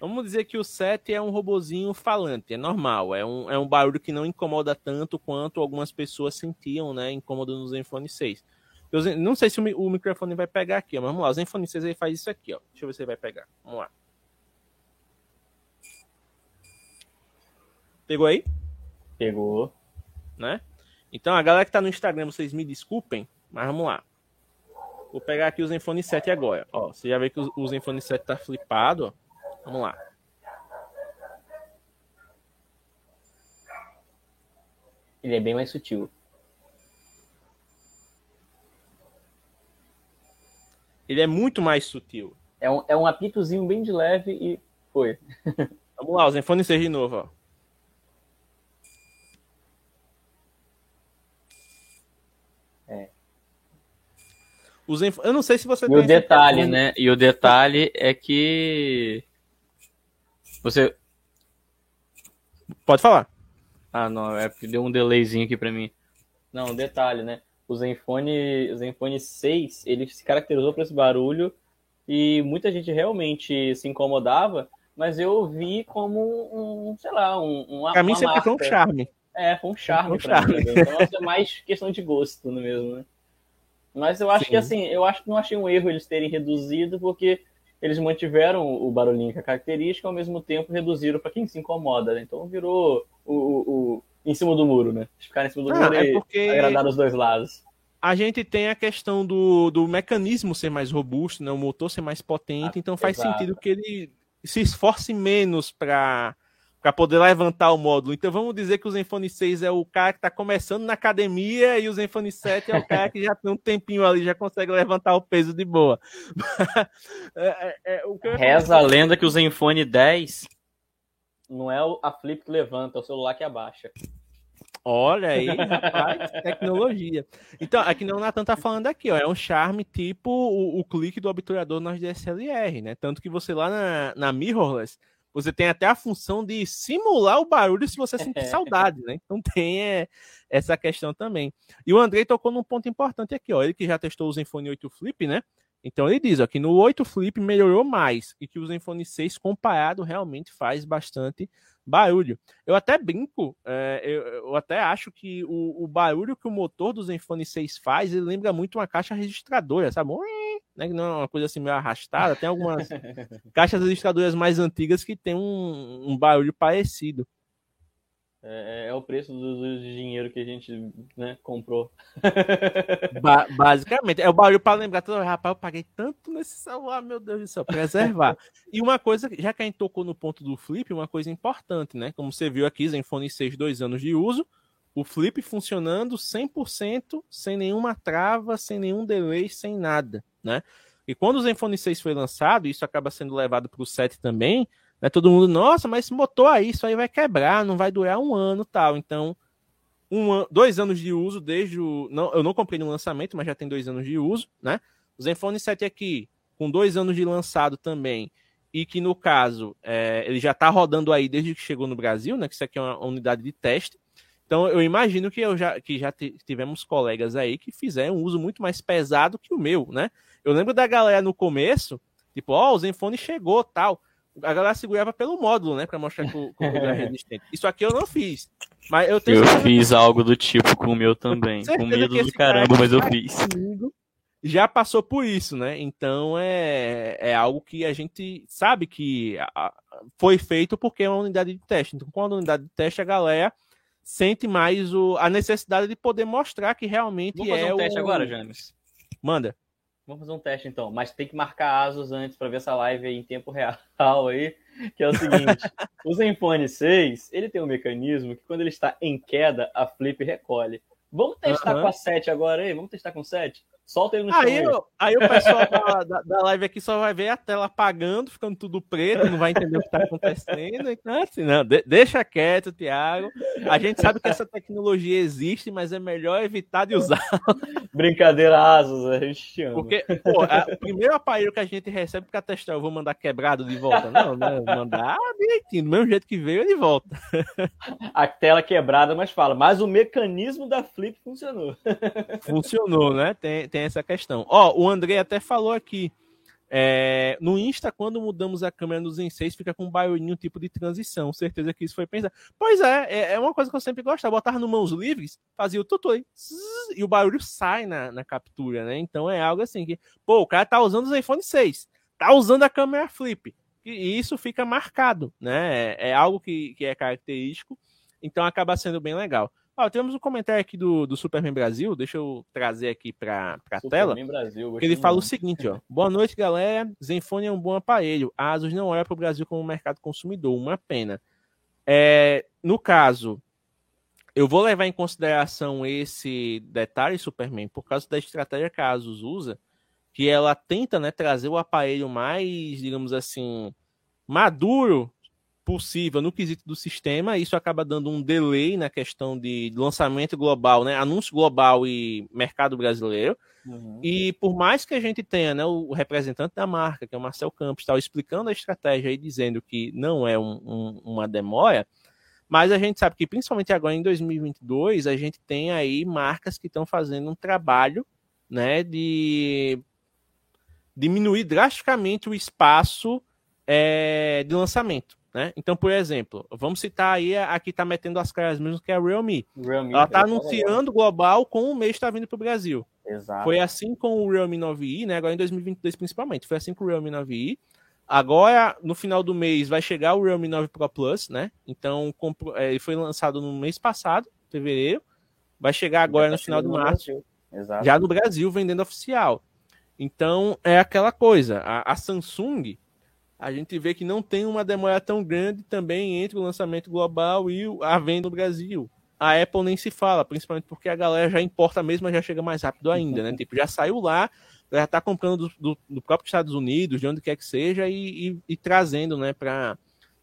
Vamos dizer que o 7 é um robozinho falante, é normal, é um, é um barulho que não incomoda tanto quanto algumas pessoas sentiam, né, incômodo no Zenfone 6. Eu não sei se o, microfone vai pegar aqui, mas vamos lá. O Zenfone 6 ele faz isso aqui, ó. Deixa eu ver se ele vai pegar. Vamos lá. Pegou aí? Pegou. Né? Então, a galera que tá no Instagram, vocês me desculpem, mas vamos lá. Vou pegar aqui o Zenfone 7 agora. Ó, você já vê que o Zenfone 7 tá flipado, ó. Vamos lá. Ele é bem mais sutil. Ele é muito mais sutil. É um, é um apitozinho bem de leve e foi. Vamos lá, o Zenfone 6 de novo, ó. É. O Zenf... Eu não sei se você e o detalhe, né? E o detalhe é que você pode falar. Ah, não, é porque deu um delayzinho aqui para mim. Não, detalhe, né? O Zenfone, o Zenfone 6, ele se caracterizou por esse barulho e muita gente realmente se incomodava, mas eu vi como um, sei lá, um, um Pra mim sempre marca. foi um charme. É, foi um charme, um charme. Mim, então é mais questão de gosto mesmo, né? Mas eu acho Sim. que assim, eu acho que não achei um erro eles terem reduzido, porque eles mantiveram o barulhinho com a característica, ao mesmo tempo reduziram para quem se incomoda, né? Então virou o, o, em cima do muro, né? Ficar em cima do ah, muro é porque... e agradar os dois lados. A gente tem a questão do, do mecanismo ser mais robusto, né? o motor ser mais potente, ah, então faz exato. sentido que ele se esforce menos para para poder levantar o módulo. Então vamos dizer que o Zenfone 6 é o cara que está começando na academia e o Zenfone 7 é o cara que já tem um tempinho ali, já consegue levantar o peso de boa. é, é, é Reza a lenda que o Zenfone 10 não é a flip que levanta, é o celular que abaixa. Olha aí, rapaz, tecnologia. Então, aqui não o Natan tá falando aqui, ó, é um charme tipo o, o clique do obturador nas DSLR, né? Tanto que você lá na, na mirrorless você tem até a função de simular o barulho se você sentir saudade, né? Então tem é, essa questão também. E o Andrei tocou num ponto importante aqui, ó. Ele que já testou o Zenfone 8 Flip, né? Então ele diz ó, que no 8 Flip melhorou mais e que o Zenfone 6 comparado realmente faz bastante barulho. Eu até brinco, é, eu, eu, até acho que o, o, barulho que o motor do Zenfone 6 faz, ele lembra muito uma caixa registradora, sabe? Né? Não é uma coisa assim meio arrastada. Tem algumas caixas registradoras mais antigas que tem um, um barulho parecido. É, é, é, o preço do, do, dinheiro que a gente né, comprou. Ba basicamente, é o barulho para lembrar. Todo, rapaz, eu paguei tanto nesse celular, meu Deus do céu, preservar. e uma coisa, já que a gente tocou no ponto do flip, uma coisa importante, né? Como você viu aqui, Zenfone 6, dois anos de uso, o flip funcionando 100%, sem nenhuma trava, sem nenhum delay, sem nada, né? E quando o Zenfone 6 foi lançado, isso acaba sendo levado para o 7 também, né? Todo mundo, nossa, mas esse motor aí, isso aí vai quebrar, não vai durar um ano tal. Então, um, dois anos de uso desde o. Não, eu não comprei no lançamento, mas já tem dois anos de uso, né? O Zenfone 7 aqui, com dois anos de lançado também, e que no caso é, ele já está rodando aí desde que chegou no Brasil, né? Que isso aqui é uma unidade de teste. Então eu imagino que eu já que já tivemos colegas aí que fizeram um uso muito mais pesado que o meu, né? Eu lembro da galera no começo, tipo, ó, oh, o Zenfone chegou, tal a galera segurava pelo módulo, né? Pra mostrar que o, computador é resistente. Isso aqui eu não fiz. Mas eu tenho Eu fiz algo do tipo com o meu também. Com medo do caramba, mas eu fiz. Já passou por isso, né? Então é, é algo que a gente sabe que foi feito porque é uma unidade de teste. Então, com a unidade de teste, a galera sente mais o, a necessidade de poder mostrar que realmente Vamos fazer é um teste o... agora, James. Manda. Vamos fazer um teste então, mas tem que marcar ASUS antes para ver essa live aí em tempo real aí, que é o seguinte, o Zenfone 6, ele tem um mecanismo que quando ele está em queda, a flip recolhe. Vamos testar uhum. com a 7 agora aí? Vamos testar com 7? Solta ele no aí, chão. Aí, aí o pessoal da, da, da, live aqui só vai ver a tela apagando, ficando tudo preto, não vai entender o que está acontecendo. Então, assim, não, de, deixa quieto, Thiago. A gente sabe que essa tecnologia existe, mas é melhor evitar de usar. Brincadeira, Asus, a gente ama. Porque, pô, a, o primeiro aparelho que a gente recebe para testar, eu vou mandar quebrado de volta. Não, né? Mandar direitinho, do mesmo jeito que veio, ele volta. A tela quebrada, mas fala, mas o mecanismo da flip funcionou. Funcionou, né? Tem, tem tem essa questão. Ó, o André até falou aqui. É, no Insta, quando mudamos a câmera no Zen 6, fica com um barulhinho tipo de transição. Certeza que isso foi pensado. Pois é, é, é uma coisa que eu sempre gostava. Botar no mãos livres, fazia o tutor e o barulho sai na, na captura, né? Então é algo assim que, pô, o cara tá usando o Zenfone 6, tá usando a câmera flip. E isso fica marcado, né? É, é algo que, que é característico, então acaba sendo bem legal. Ó, temos um comentário aqui do, do Superman Brasil, deixa eu trazer aqui para a tela. Brasil, ele fala o seguinte, ó. Boa noite, galera. Zenfone é um bom aparelho. A Asus não olha para o Brasil como mercado consumidor, uma pena. É, no caso, eu vou levar em consideração esse detalhe, Superman, por causa da estratégia que a Asus usa, que ela tenta né, trazer o aparelho mais, digamos assim, maduro possível no quesito do sistema, isso acaba dando um delay na questão de lançamento global, né? Anúncio global e mercado brasileiro. Uhum. E por mais que a gente tenha né, o representante da marca, que é o Marcel Campos, tal, explicando a estratégia e dizendo que não é um, um, uma demora, mas a gente sabe que principalmente agora em 2022 a gente tem aí marcas que estão fazendo um trabalho né, de diminuir drasticamente o espaço é, de lançamento. Né? Então, por exemplo, vamos citar aí a, a que está metendo as caras mesmo, que é a Realme. Realme Ela está anunciando global com o mês está vindo para o Brasil. Exato. Foi assim com o Realme 9i, né? Agora em 2022 principalmente. Foi assim com o Realme 9i. Agora, no final do mês, vai chegar o Realme 9 Pro Plus, né? Então, é, ele foi lançado no mês passado, fevereiro. Vai chegar agora tá no final do março. Já no Brasil, vendendo oficial. Então, é aquela coisa. A, a, Samsung, a gente vê que não tem uma demora tão grande também entre o lançamento global e a venda no Brasil. A Apple nem se fala, principalmente porque a galera já importa mesmo, já chega mais rápido ainda, né? Tipo, já saiu lá, já tá comprando do, do, do próprio Estados Unidos, de onde quer que seja, e, e, e trazendo, né, para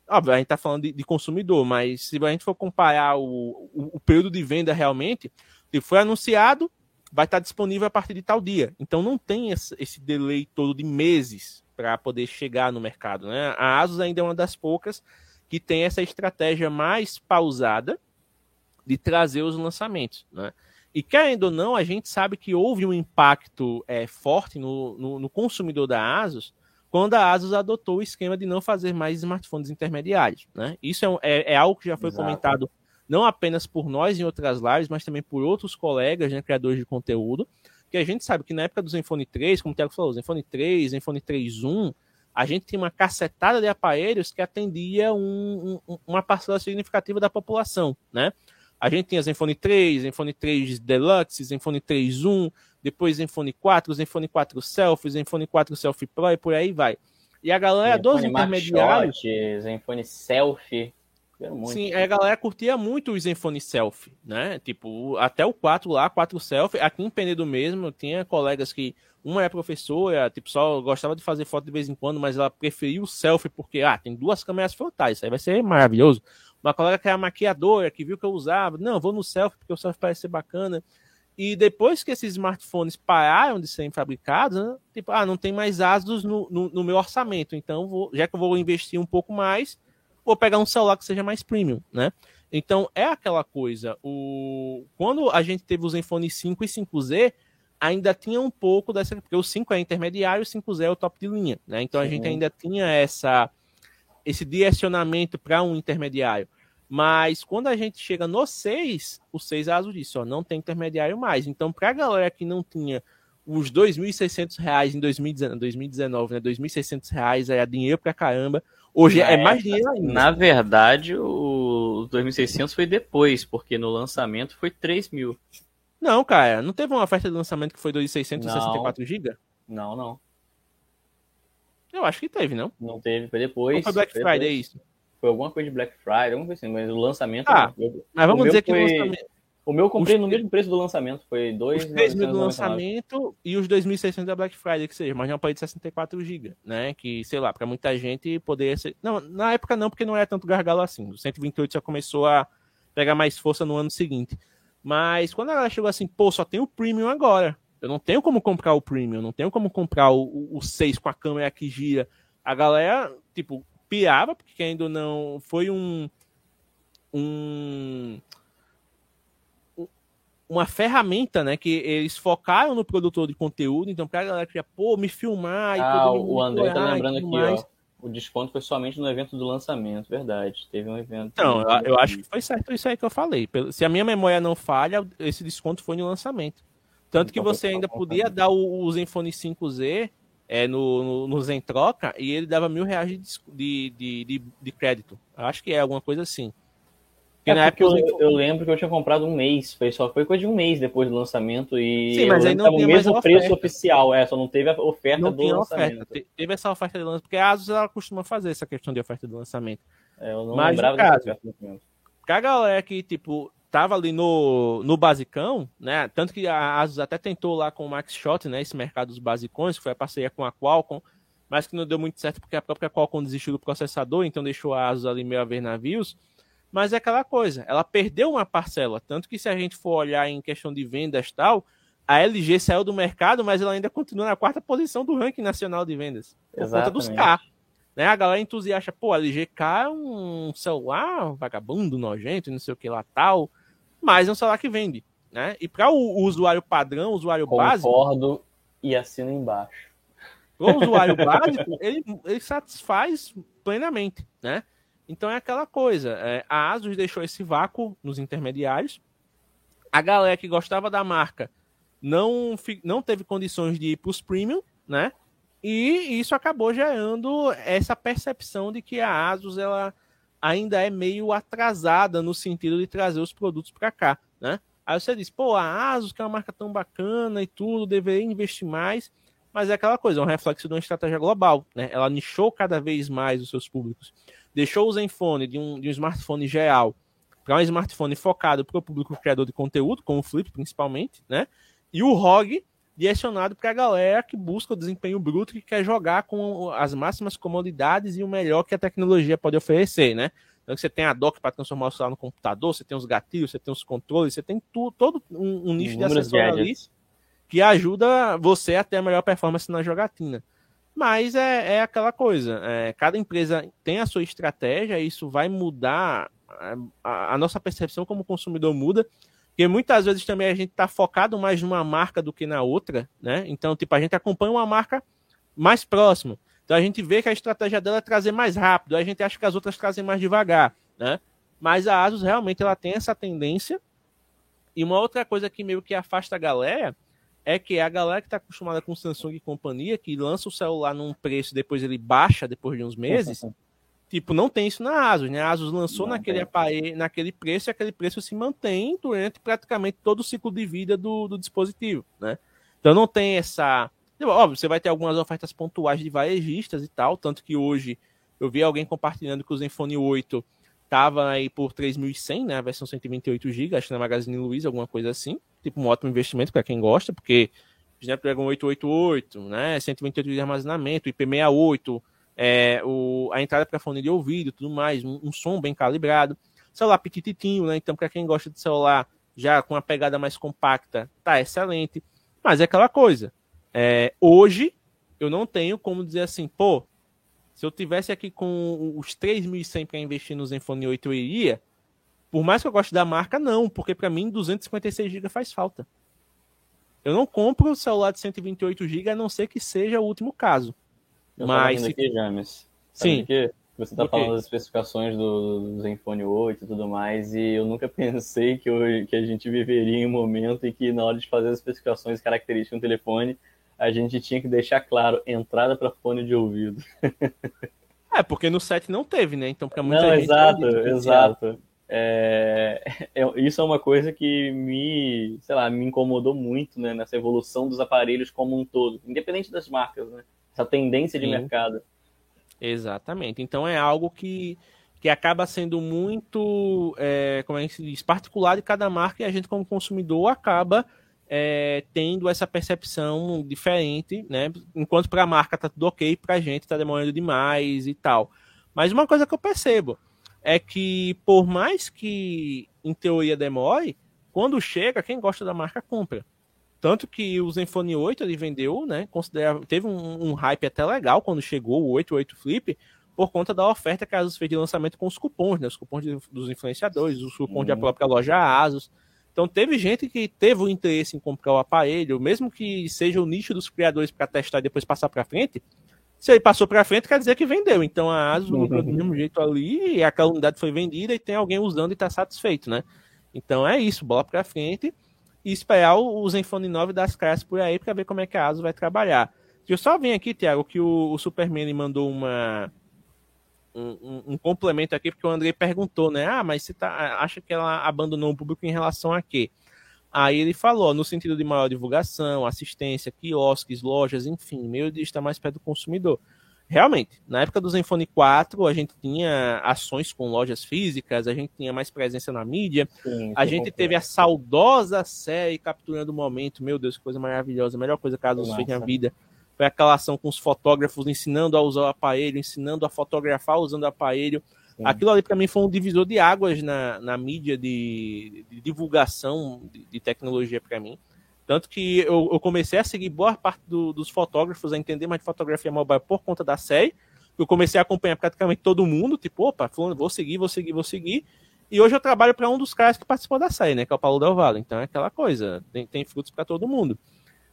Óbvio, a gente tá falando de, de, consumidor, mas se a gente for comparar o, o, o período de venda realmente, ele foi anunciado, vai estar disponível a partir de tal dia. Então não tem esse, esse delay todo de meses para poder chegar no mercado. Né? A Asus ainda é uma das poucas que tem essa estratégia mais pausada de trazer os lançamentos. Né? E querendo ou não, a gente sabe que houve um impacto é, forte no, no, no, consumidor da Asus quando a Asus adotou o esquema de não fazer mais smartphones intermediários. Né? Isso é, é, é algo que já foi Exato. comentado não apenas por nós em outras lives, mas também por outros colegas, né, criadores de conteúdo, que a gente sabe que na época do Zenfone 3, como o Thiago falou, Zenfone 3, Zenfone 3.1, a gente tinha uma cacetada de aparelhos que atendia um, um, uma parcela significativa da população, né? A gente tinha Zenfone 3, Zenfone 3 Deluxe, Zenfone 3.1, depois Zenfone 4, Zenfone 4 Selfie, Zenfone 4 Selfie Pro e por aí vai. E a galera Zenfone dos intermediários... Zenfone Selfie... Muito. Sim, a galera curtia muito o Zenfone Selfie, né? Tipo, até o 4 lá, 4 Selfie. Aqui em Penedo mesmo, tinha colegas que uma é professora, tipo, só gostava de fazer foto de vez em quando, mas ela preferia o selfie porque, ah, tem duas câmeras frontais, aí vai ser maravilhoso. Uma colega que era maquiadora, que viu que eu usava, não, vou no selfie porque o selfie parece ser bacana. E depois que esses smartphones pararam de serem fabricados, né? tipo, ah, não tem mais ASUS no, no, no meu orçamento, então vou, já que eu vou investir um pouco mais, vou pegar um celular que seja mais premium, né? Então é aquela coisa. O... Quando a gente teve os Zenfone 5 e 5Z, ainda tinha um pouco dessa. Porque o 5 é intermediário, o 5Z é o top de linha, né? Então Sim. a gente ainda tinha essa esse direcionamento para um intermediário. Mas quando a gente chega no 6, o 6 é azul disso, ó, não tem intermediário mais. Então, para a galera que não tinha os R$ 2.600 em 2019, 2019 né? R$ 2.600 é dinheiro pra caramba. Hoje é, mais dinheiro ainda. Na verdade, o 2.600 foi depois, porque no lançamento foi 3 mil. Não, cara, não teve uma oferta de lançamento que foi 2.664 GB? Não, não. Eu acho que teve, não? Não teve, foi depois. Ou foi Black foi Friday depois. isso? Foi alguma coisa de Black Friday, alguma coisa assim, mas o lançamento. Ah, mas vamos dizer que o lançamento. O meu eu comprei os... no mesmo preço do lançamento, foi 2 Os 3 mil do lançamento e os 2.600 da Black Friday, que seja, mas é um aparelho de 64 GB, né? Que, sei lá, para muita gente poderia ser. Não, na época não, porque não era tanto gargalo assim. O 128 já começou a pegar mais força no ano seguinte. Mas quando ela chegou assim, pô, só tem o Premium agora. Eu não tenho como comprar o Premium, não tenho como comprar o, o, o 6 com a câmera que gira. A galera, tipo, piava, porque ainda não foi um. Um uma ferramenta, né? Que eles focaram no produtor de conteúdo, então pra galera que já, pô, me filmar e ah, o André tá lembrando aqui, mais. ó. O desconto foi somente no evento do lançamento, verdade. Teve um evento. Então, eu, eu acho que foi certo isso aí que eu falei. Se a minha memória não falha, esse desconto foi no lançamento. Tanto que então, você ainda podia dar o, o Zenfone 5Z é, no, no, no Zen Troca e ele dava mil reais de, de, de, de crédito. Eu acho que é alguma coisa assim. É na época eu, eu, lembro que eu tinha comprado um mês, foi só foi coisa de um mês depois do lançamento e Sim, mas aí não o mesmo preço oficial, é, só não teve a oferta não do lançamento. Oferta. Teve essa oferta de lançamento, porque a Asus ela costuma fazer essa questão de oferta de lançamento. É, eu não mas, lembrava caso, dessa oferta a galera que, tipo, tava ali no, no basicão, né? Tanto que a Asus até tentou lá com o Max Shot, né? Esse mercado dos basicões, que foi a parceria com a Qualcomm, mas que não deu muito certo porque a própria Qualcomm desistiu do processador, então deixou a Asus ali meio a ver navios. Mas é aquela coisa, ela perdeu uma parcela. Tanto que se a gente for olhar em questão de vendas tal, a LG saiu do mercado, mas ela ainda continua na quarta posição do ranking nacional de vendas. Por Exatamente. conta dos carros. Né? A galera entusiasta, pô, a LG K é um celular vagabundo, nojento, não sei o que lá tal, mas é um celular que vende. Né? E para o, usuário padrão, o usuário Concordo básico. Concordo e assino embaixo. O usuário básico, ele, ele satisfaz plenamente, né? Então é aquela coisa, é, a Asus deixou esse vácuo nos intermediários, a galera que gostava da marca não, não teve condições de ir para os premium, né? E isso acabou gerando essa percepção de que a Asus ela ainda é meio atrasada no sentido de trazer os produtos para cá, né? Aí você diz, pô, a Asus, que é uma marca tão bacana e tudo, deveria investir mais, mas é aquela coisa, é um reflexo de uma estratégia global, né? Ela nichou cada vez mais os seus públicos, deixou o Zenfone de um, de um smartphone geral para um smartphone focado para o público criador de conteúdo, como o Flip principalmente, né? E o ROG direcionado para a galera que busca o desempenho bruto, que quer jogar com as máximas comodidades e o melhor que a tecnologia pode oferecer, né? Então você tem a dock para transformar o celular no computador, você tem os gatilhos, você tem os controles, você tem tu, todo um, um nicho de acessório ali que ajuda você a ter a melhor performance na jogatina. Mas é, é aquela coisa, é, cada empresa tem a sua estratégia, isso vai mudar, a, a nossa percepção como consumidor muda, porque muitas vezes também a gente está focado mais numa marca do que na outra, né? Então, tipo, a gente acompanha uma marca mais próxima. Então a gente vê que a estratégia dela é trazer mais rápido, a gente acha que as outras trazem mais devagar, né? Mas a Asus realmente ela tem essa tendência. E uma outra coisa que meio que afasta a galera é que a galera que está acostumada com Samsung e companhia, que lança o celular num preço depois ele baixa depois de uns meses, tipo, não tem isso na Asus, né? A Asus lançou não naquele aparelho, naquele preço e aquele preço se mantém durante praticamente todo o ciclo de vida do, do dispositivo, né? Então não tem essa Óbvio, você vai ter algumas ofertas pontuais de varejistas e tal, tanto que hoje eu vi alguém compartilhando que o Zenfone 8 tava aí por 3.100, né, a versão 128 GB, acho que na Magazine Luiza, alguma coisa assim. Tipo, um ótimo investimento para quem gosta, porque Snapdragon 888, né, 128 GB de armazenamento, IP68, é, o, a entrada para fone de ouvido, tudo mais, um, um som bem calibrado. Celular pequititinho, né, então para quem gosta de celular já com uma pegada mais compacta, tá excelente. Mas é aquela coisa, é, hoje, eu não tenho como dizer assim, pô, se eu tivesse aqui com os 3.100 para investir no Zenfone 8, eu iria. Por mais que eu goste da marca, não, porque para mim 256 GB faz falta. Eu não compro o celular de 128 GB a não ser que seja o último caso. Eu Mas se... aqui, James. Sim. Que você está falando das especificações do, do Zenfone 8 e tudo mais, e eu nunca pensei que, eu, que a gente viveria em um momento em que, na hora de fazer as especificações características do telefone, a gente tinha que deixar claro entrada para fone de ouvido. é, porque no set não teve, né? Então, para muita não, gente. Exato, exato. É, é, isso é uma coisa que me, sei lá, me incomodou muito né, nessa evolução dos aparelhos como um todo, independente das marcas, né? Essa tendência de Sim. mercado. Exatamente. Então é algo que, que acaba sendo muito, é, como é que se diz, particular de cada marca e a gente como consumidor acaba é, tendo essa percepção diferente, né? Enquanto para a marca tá tudo ok, para a gente tá demorando demais e tal. Mas uma coisa que eu percebo é que por mais que em teoria demore, quando chega, quem gosta da marca compra. Tanto que o Zenfone 8 ele vendeu, né? Considera, teve um, um, hype até legal quando chegou o 88 Flip, por conta da oferta que a Asus fez de lançamento com os cupons, né? Os cupons de, dos influenciadores, os cupons uhum. da própria loja Asus. Então teve gente que teve o interesse em comprar o aparelho, mesmo que seja o nicho dos criadores para testar e depois passar para frente. Se ele passou para frente, quer dizer que vendeu. Então a ASUS uhum. do mesmo jeito ali, e aquela unidade foi vendida e tem alguém usando e está satisfeito, né? Então é isso, bola para frente e esperar o Zenfone 9 das caras por aí para ver como é que a ASUS vai trabalhar. Eu só vim aqui, Thiago, que o, o Superman mandou uma, um, um, complemento aqui, porque o André perguntou, né? Ah, mas você tá, acha que ela abandonou o público em relação a quê? Aí ele falou, no sentido de maior divulgação, assistência, quiosques, lojas, enfim, meio de estar mais perto do consumidor. Realmente, na época do Zenfone 4, a gente tinha ações com lojas físicas, a gente tinha mais presença na mídia, Sim, a gente teve a saudosa série Capturando o Momento, meu Deus, que coisa maravilhosa, melhor coisa que a Asus fez na vida foi aquela ação com os fotógrafos ensinando a usar o aparelho, ensinando a fotografar usando o aparelho. Sim. Aquilo ali para mim foi um divisor de águas na, na mídia de, de divulgação de, de tecnologia para mim. Tanto que eu, eu, comecei a seguir boa parte do, dos fotógrafos, a entender mais de fotografia mobile por conta da série. Eu comecei a acompanhar praticamente todo mundo, tipo, opa, fulano, vou seguir, vou seguir, vou seguir. E hoje eu trabalho para um dos caras que participou da série, né? Que é o Paulo Del Valle. Então é aquela coisa, tem, tem frutos para todo mundo.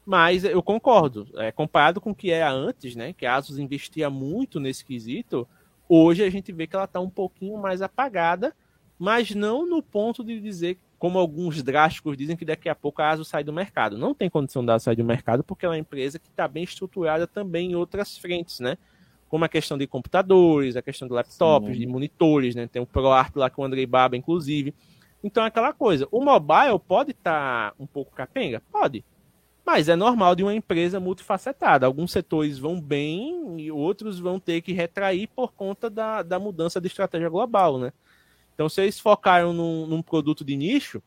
Mas eu concordo, é, comparado com o que era antes, né, que a Asus investia muito nesse quesito, Hoje a gente vê que ela está um pouquinho mais apagada, mas não no ponto de dizer, como alguns drásticos dizem, que daqui a pouco a ASUS sai do mercado. Não tem condição da ASUS sair do mercado, porque ela é uma empresa que está bem estruturada também em outras frentes, né? Como a questão de computadores, a questão de laptops, Sim. de monitores, né? Tem o ProArt lá com o Andrei Baba, inclusive. Então é aquela coisa. O mobile pode estar tá um pouco capenga? Pode. Mas é normal de uma empresa multifacetada. Alguns setores vão bem e outros vão ter que retrair por conta da, da mudança de estratégia global, né? Então, se eles focaram num, num produto de nicho,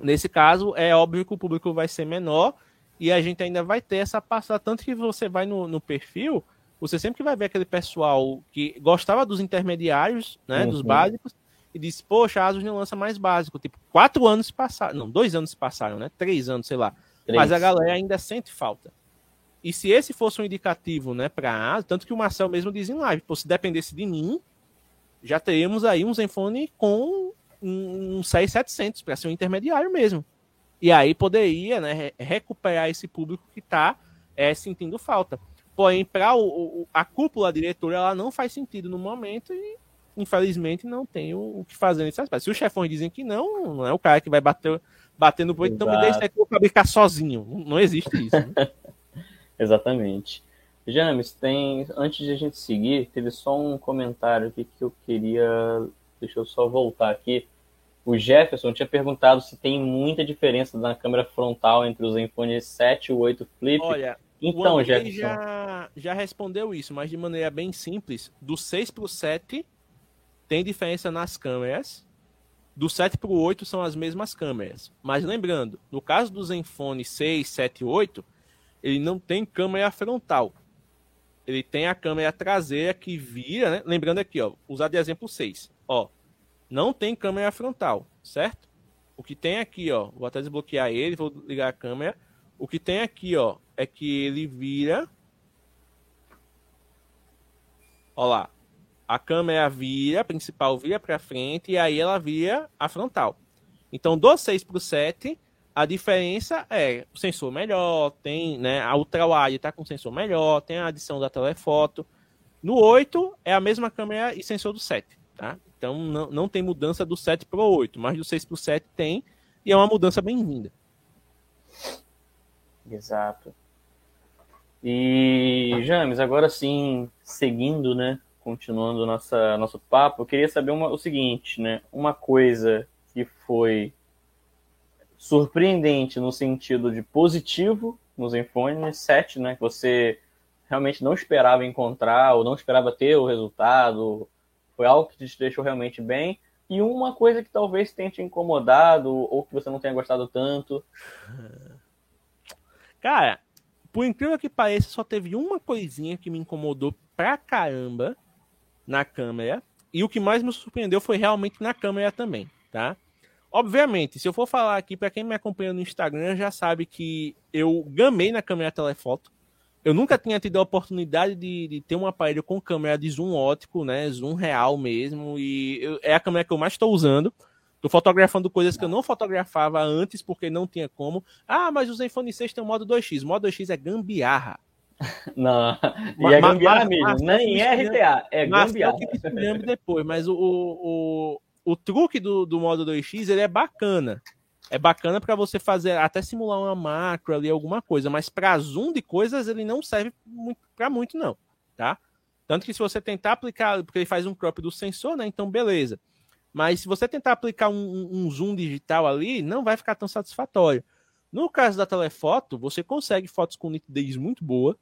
nesse caso, é óbvio que o público vai ser menor e a gente ainda vai ter essa passada. Tanto que você vai no, no perfil, você sempre vai ver aquele pessoal que gostava dos intermediários, né, uhum. dos básicos, e disse, poxa, a Asus não lança mais básico. Tipo, quatro anos se passaram, não, dois anos se passaram, né? Três anos, sei lá. Mas a galera ainda sente falta. E se esse fosse um indicativo, né, para tanto que o Marcel mesmo diz em live, pô, se dependesse de mim, já teríamos aí um Zenfone com um 6700 para ser um intermediário mesmo. E aí poderia, né, recuperar esse público que está é, sentindo falta. Porém, para a cúpula diretora, ela não faz sentido no momento e infelizmente, não tem o, que fazer nesse aspecto. Se os chefões dizem que não, não é o cara que vai bater, bater no peito, então me deixa que eu vou fabricar sozinho. Não existe isso. Né? Exatamente. James, tem, antes de a gente seguir, teve só um comentário aqui que eu queria. Deixa eu só voltar aqui. O Jefferson tinha perguntado se tem muita diferença na câmera frontal entre os Zenfone 7 e o 8 Flip. Olha, então, o Jefferson. Já, já respondeu isso, mas de maneira bem simples. Do 6 para o 7, tem diferença nas câmeras. Do 7 para o 8 são as mesmas câmeras. Mas lembrando, no caso do Zenfone 6, 7 e 8, ele não tem câmera frontal. Ele tem a câmera traseira que vira, né? Lembrando aqui, ó, usar de exemplo 6. Ó, não tem câmera frontal, certo? O que tem aqui, ó, vou até desbloquear ele, vou ligar a câmera. O que tem aqui, ó, é que ele vira. Ó lá, a câmera vira, a principal vira para frente e aí ela vira a frontal. Então, do 6 para o 7, a diferença é o sensor melhor, tem, né, a ultrawide está com sensor melhor, tem a adição da telefoto. No 8 é a mesma câmera e sensor do 7, tá? Então não, não tem mudança do 7 para o 8, mas do 6 para o 7 tem e é uma mudança bem-vinda. Exato. E James, agora sim, seguindo, né, continuando nossa, nosso papo, eu queria saber uma, o seguinte, né? Uma coisa que foi surpreendente no sentido de positivo no Zenfone 7, né? Que você realmente não esperava encontrar ou não esperava ter o resultado, foi algo que te deixou realmente bem. E uma coisa que talvez tenha te incomodado ou que você não tenha gostado tanto. Cara, por incrível que pareça, só teve uma coisinha que me incomodou pra caramba na câmera. E o que mais me surpreendeu foi realmente na câmera também, tá? Obviamente, se eu for falar aqui, para quem me acompanha no Instagram, já sabe que eu gamei na câmera telefoto. Eu nunca tinha tido a oportunidade de, de ter um aparelho com câmera de zoom ótico, né? Zoom real mesmo. E eu, é a câmera que eu mais estou usando. Tô fotografando coisas que eu não fotografava antes porque não tinha como. Ah, mas os iPhone 6 tem o modo 2x. O modo 2x é gambiarra. Não, e é gambiarra mesmo, nem é RTA, é gambiarra. que depois, mas o, o, o, truque do, do modo 2x ele é bacana. É bacana para você fazer, até simular uma macro ali, alguma coisa, mas para zoom de coisas ele não serve para muito, não, tá? Tanto que se você tentar aplicar, porque ele faz um crop do sensor, né? Então, beleza. Mas se você tentar aplicar um, um zoom digital ali, não vai ficar tão satisfatório. No caso da telefoto, você consegue fotos com nitidez muito boa,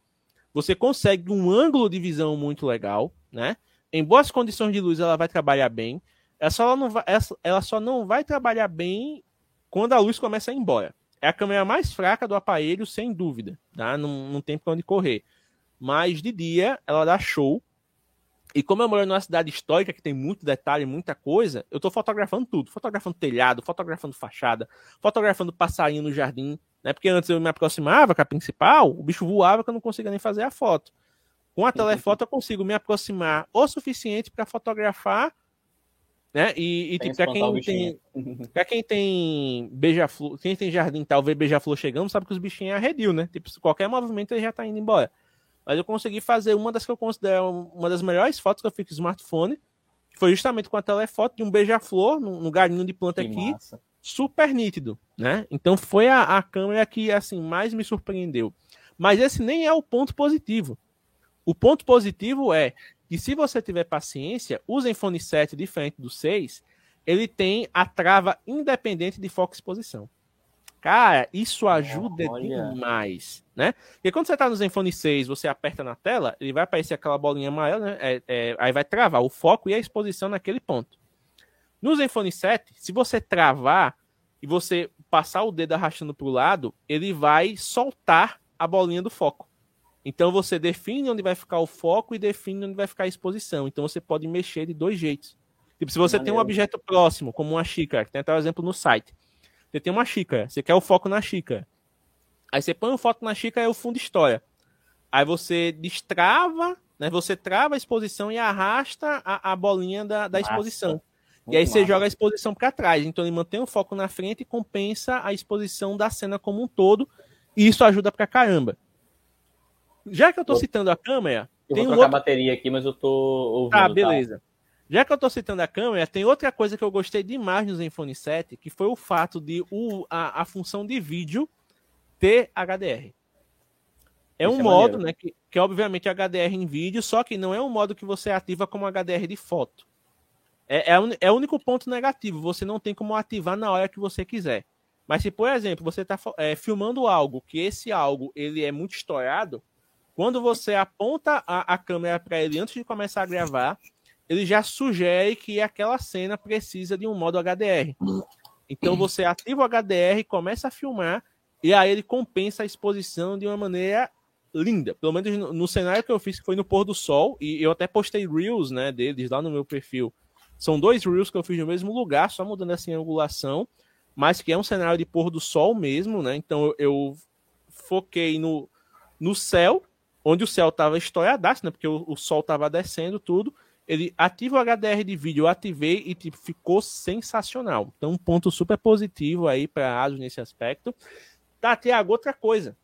você consegue um ângulo de visão muito legal, né? Em boas condições de luz, ela vai trabalhar bem. Ela só não vai, ela só não vai trabalhar bem quando a luz começa a ir embora. É a câmera mais fraca do aparelho, sem dúvida. Tá? Não, não tem para onde correr. Mas de dia, ela dá show. E como eu moro numa cidade histórica que tem muito detalhe, muita coisa, eu estou fotografando tudo. Fotografando telhado, fotografando fachada, fotografando passarinho no jardim. Né? Porque antes eu me aproximava com a principal, o bicho voava que eu não conseguia nem fazer a foto. Com a telefoto eu consigo me aproximar o suficiente para fotografar, né? E, e para quem tem, para quem tem beija-flor, quem tem jardim tal, ver beija-flor chegando, sabe que os bichinhos é arredio, né? Tipo, qualquer movimento ele já tá indo embora. mas eu consegui fazer uma das que eu considero uma das melhores fotos que eu fiz com smartphone, que foi justamente com a telefoto de um beija-flor no, galinho de planta que aqui, massa. Super nítido, né? Então foi a, a câmera que assim mais me surpreendeu. Mas esse nem é o ponto positivo. O ponto positivo é que se você tiver paciência, o Zenfone 7, diferente do 6, ele tem a trava independente de foco e exposição. Cara, isso ajuda Olha. demais, né? Porque quando você está no Zenfone 6, você aperta na tela, ele vai aparecer aquela bolinha amarela, né? É, é, aí vai travar o foco e a exposição naquele ponto. No Zenfone 7, se você travar e você passar o dedo arrastando para o lado, ele vai soltar a bolinha do foco. Então você define onde vai ficar o foco e define onde vai ficar a exposição. Então você pode mexer de dois jeitos. Tipo, se você Valeu. tem um objeto próximo, como uma xícara, que tem até o um exemplo no site. Você tem uma xícara, você quer o foco na xícara. Aí você põe o foco na xícara e é o fundo história. Aí você destrava, né? Você trava a exposição e arrasta a, a bolinha da, da exposição. E aí você joga a exposição para trás. Então ele mantém o foco na frente e compensa a exposição da cena como um todo. E isso ajuda pra caramba. Já que eu tô citando a câmera. Eu tem vou trocar outro... a bateria aqui, mas eu tô ouvindo. Ah, beleza. Tá? Já que eu tô citando a câmera, tem outra coisa que eu gostei demais no Zenfone 7, que foi o fato de o, a, a função de vídeo ter HDR. É Isso um é modo, maneiro. né, que, que é obviamente HDR em vídeo, só que não é um modo que você ativa como HDR de foto. É, é, é o único ponto negativo, você não tem como ativar na hora que você quiser. Mas se, por exemplo, você está é, filmando algo, que esse algo ele é muito estourado, quando você aponta a, a câmera para ele antes de começar a gravar, ele já sugere que aquela cena precisa de um modo HDR. Então você ativa o HDR, começa a filmar, e aí ele compensa a exposição de uma maneira linda. Pelo menos no, no, cenário que eu fiz, que foi no pôr do sol, e eu até postei Reels né, deles lá no meu perfil. São dois Reels que eu fiz no mesmo lugar, só mudando assim a angulação, mas que é um cenário de pôr do sol mesmo, né? Então eu, foquei no, no céu, onde o céu estava estouradaço, né? Porque o, o sol estava descendo, tudo. Ele ativa o HDR de vídeo, eu ativei e tipo, ficou sensacional. Então, um ponto super positivo aí para a ASUS nesse aspecto. Tá, Tiago, outra coisa.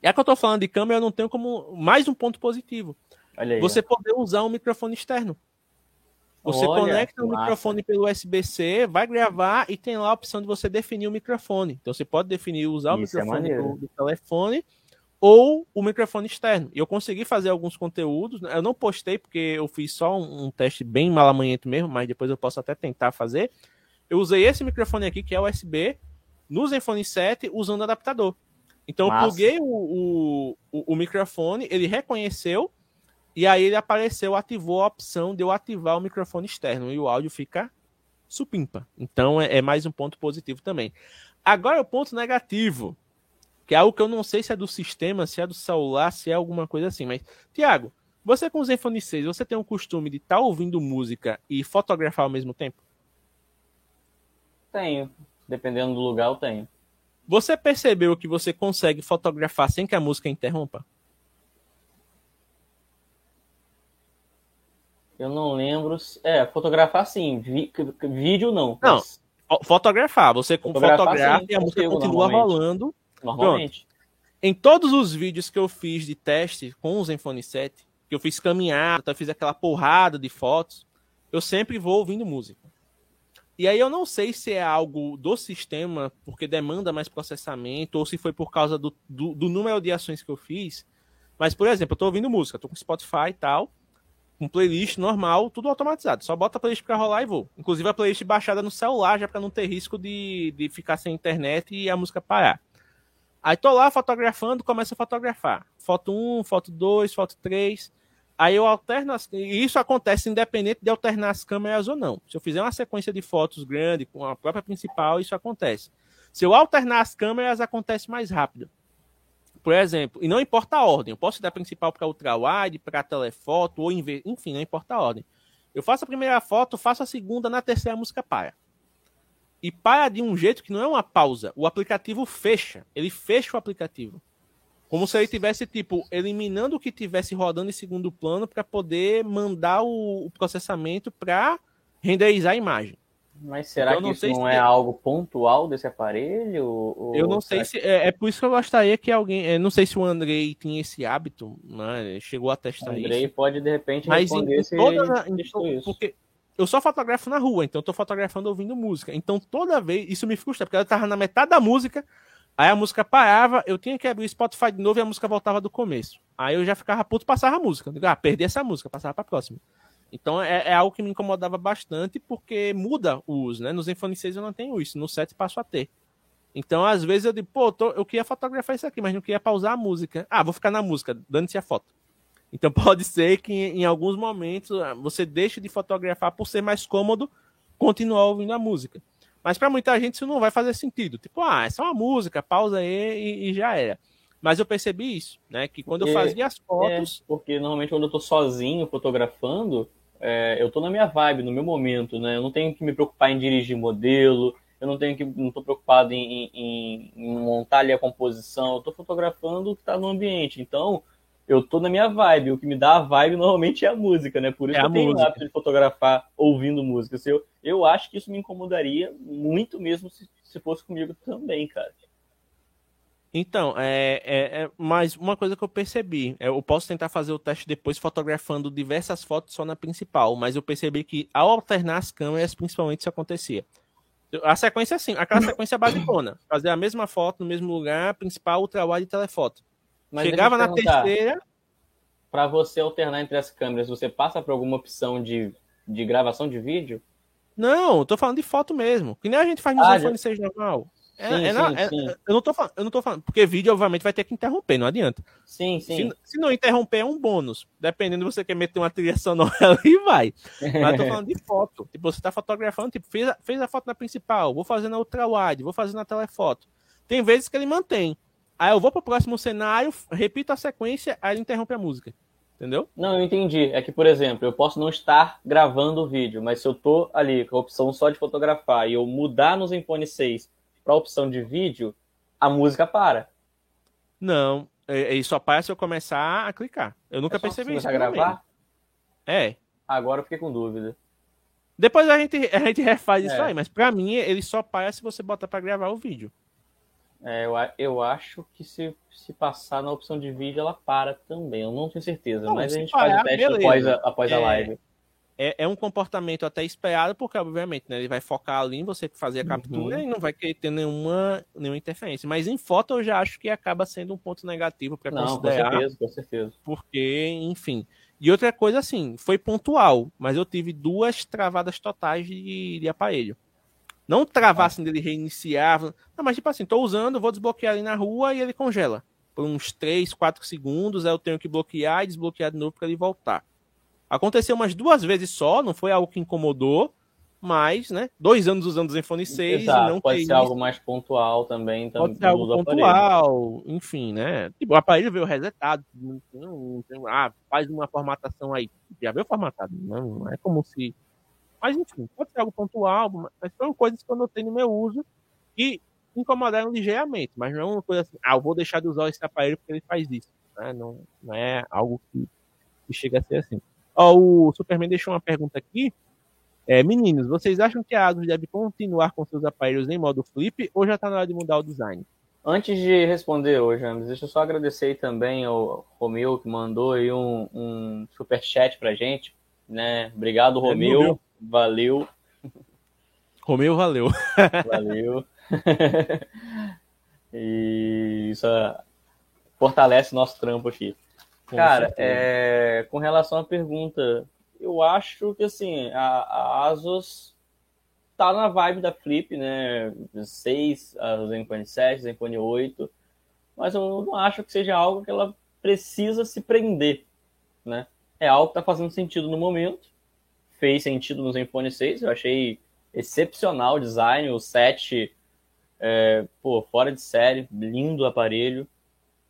É que eu tô falando de câmera, eu não tenho como. Mais um ponto positivo. Aí, você poder usar um microfone externo. Você Olha, conecta o microfone pelo USB-C, vai gravar e tem lá a opção de você definir o microfone. Então você pode definir usar o Isso é microfone é do, do, telefone ou o microfone externo. E eu consegui fazer alguns conteúdos. Né? Eu não postei porque eu fiz só um, um teste bem malamanhento mesmo, mas depois eu posso até tentar fazer. Eu usei esse microfone aqui, que é USB, no Zenfone 7, usando adaptador. Então Massa. eu pluguei o, o, o, microfone, ele reconheceu, e aí ele apareceu, ativou a opção de eu ativar o microfone externo, e o áudio fica supimpa. Então é, é mais um ponto positivo também. Agora o ponto negativo que é algo que eu não sei se é do sistema, se é do celular, se é alguma coisa assim. Mas, Tiago, você com o Zenfone 6, você tem um costume de estar tá ouvindo música e fotografar ao mesmo tempo? Tenho. Dependendo do lugar, eu tenho. Você percebeu que você consegue fotografar sem que a música interrompa? Eu não lembro. É, fotografar sim. Vi... Vídeo não. Não. Mas... Fotografar. Você fotografar, fotografa sim, e a música continua rolando Normalmente. Pronto. Em todos os vídeos que eu fiz de teste com o Zenfone 7, que eu fiz caminhada, fiz aquela porrada de fotos, eu sempre vou ouvindo música. E aí eu não sei se é algo do sistema, porque demanda mais processamento, ou se foi por causa do, do, do número de ações que eu fiz. Mas, por exemplo, eu tô ouvindo música, tô com Spotify e tal, com playlist normal, tudo automatizado. Só bota a playlist pra rolar e vou. Inclusive a playlist baixada no celular, já para não ter risco de, de ficar sem internet e a música parar. Aí tô lá fotografando, começo a fotografar. Foto 1, foto 2, foto 3. Aí eu alterno as... E isso acontece independente de alternar as câmeras ou não. Se eu fizer uma sequência de fotos grande com a própria principal, isso acontece. Se eu alternar as câmeras, acontece mais rápido. Por exemplo, e não importa a ordem. Eu posso dar principal para ultrawide, para telefoto, ou enfim, não importa a ordem. Eu faço a primeira foto, faço a segunda, na terceira a música para e para de um jeito que não é uma pausa. O aplicativo fecha. Ele fecha o aplicativo. Como se ele tivesse, tipo, eliminando o que tivesse rodando em segundo plano para poder mandar o, o processamento para renderizar a imagem. Mas será que isso não é algo pontual desse aparelho? Ou... Eu não sei se. É, é, por isso que eu gostaria que alguém. É, não sei se o Andrei tinha esse hábito, né? Chegou a testar isso. O Andrei pode, de repente, Mas responder se toda, isso. Porque eu só fotografo na rua, então eu tô fotografando ouvindo música. Então toda vez. Isso me frustra, porque eu tava na metade da música, aí a música parava, eu tinha que abrir o Spotify de novo e a música voltava do começo. Aí eu já ficava puto, passava a música. ah, perdi essa música, passava pra próxima. Então é, é, algo que me incomodava bastante porque muda o uso, né? Nos Zenfone 6 eu não tenho isso, no 7 passo a ter. Então, às vezes eu digo, pô, tô, eu queria fotografar isso aqui, mas não queria pausar a música. Ah, vou ficar na música, dando-se a foto. Então pode ser que em, alguns momentos ah, você deixe de fotografar por ser mais cômodo continuar ouvindo a música. Mas para muita gente isso não vai fazer sentido. Tipo, ah, é só uma música, pausa aí e, e já era. Mas eu percebi isso, né? Que quando eu fazia as fotos. É, porque normalmente quando eu tô sozinho fotografando, é, eu tô na minha vibe, no meu momento, né? Eu não tenho que me preocupar em dirigir modelo, eu não tenho que não tô preocupado em, em, em montar ali a composição, eu tô fotografando o que tá no ambiente. Então, eu tô na minha vibe, o que me dá a vibe normalmente é a música, né? Por isso é eu tenho hábito de fotografar ouvindo música. Eu, eu acho que isso me incomodaria muito mesmo se, se fosse comigo também, cara. Então, é, é, é, mas uma coisa que eu percebi, é, eu posso tentar fazer o teste depois fotografando diversas fotos só na principal, mas eu percebi que ao alternar as câmeras, principalmente isso acontecia. A sequência é assim, aquela sequência basicona, fazer a mesma foto no mesmo lugar, principal, ultrawide e telefoto. Mas Chegava na terceira. Para você alternar entre as câmeras, você passa por alguma opção de, de gravação de vídeo? Não, eu tô falando de foto mesmo. Que nem a gente faz no ah, iPhone já... 6 normal. É, sim, é, sim, é, sim. eu, não tô falando, eu não tô falando, porque vídeo, obviamente, vai ter que interromper, não adianta. Sim, sim. Se, se não interromper, é um bônus. Dependendo se você quer meter uma trilha sonora ali, vai. Mas eu tô falando de foto. Tipo, você tá fotografando, tipo, fez a, fez a foto na principal, vou fazer na ultra wide, vou fazer na telefoto. Tem vezes que ele mantém. Aí eu vou pro próximo cenário, repito a sequência, aí ele interrompe a música. Entendeu? Não, eu entendi. É que, por exemplo, eu posso não estar gravando o vídeo, mas se eu tô ali com a opção só de fotografar e eu mudar no Zenfone 6 para a opção de vídeo, a música para. Não, ele só para se eu começar a clicar. Eu nunca é percebi isso. a gravar? É. Agora eu fiquei com dúvida. Depois a gente, a gente refaz é. isso aí, mas para mim ele só para se você botar para gravar o vídeo. É, eu, eu acho que se, se passar na opção de vídeo ela para também. Eu não tenho certeza, não, mas a gente parar, faz o teste beleza. após, a, após é, a live é, é, um comportamento até esperado, porque, obviamente, né, ele vai focar ali em você fazer a uhum. captura uhum. e não vai querer ter nenhuma, nenhuma interferência. Mas em foto eu já acho que acaba sendo um ponto negativo para considerar. Com certeza, com certeza. Porque, enfim. E outra coisa, assim, foi pontual, mas eu tive duas travadas totais de, de aparelho. Não travar assim dele reiniciar. Não, mas tipo assim, tô usando, vou desbloquear ali na rua e ele congela. Por uns 3, 4 segundos, aí eu tenho que bloquear e desbloquear de novo para ele voltar. Aconteceu umas duas vezes só, não foi algo que incomodou, mas, né, dois anos usando o Zenfone 6 Exato, não pode ser algo mais pontual também. Pode ser algo pontual, enfim, né? Tipo, o aparelho veio resetado, não, não, ah, faz uma formatação aí, já veio formatado, não, não é como se... Mas, enfim, pode ser algo pontual, mas foram coisas que eu notei no meu uso que incomodaram ligeiramente, mas não é uma coisa assim, ah, eu vou deixar de usar esse aparelho porque ele faz isso, né? Não, não é algo que, que chega a ser assim. Ó, o Superman deixou uma pergunta aqui. É, meninos, vocês acham que a Asus deve continuar com seus aparelhos em modo flip ou já está na hora de mudar o design? Antes de responder hoje, James, deixa eu só agradecer também ao Romeu que mandou aí um, um super chat pra gente, né? Obrigado, é, Romeu. É, valeu. Romeu, valeu. Valeu. e isso fortalece nosso trampo aqui. Cara, é, com relação à pergunta, eu acho que assim, a, a Asus tá na vibe da Flip, né? 6, a Zenfone 7, Zenfone 8, mas eu não acho que seja algo que ela precisa se prender, né? É algo que tá fazendo sentido no momento, fez sentido no Zenfone 6, eu achei excepcional o design, o 7, é, pô, fora de série, lindo aparelho,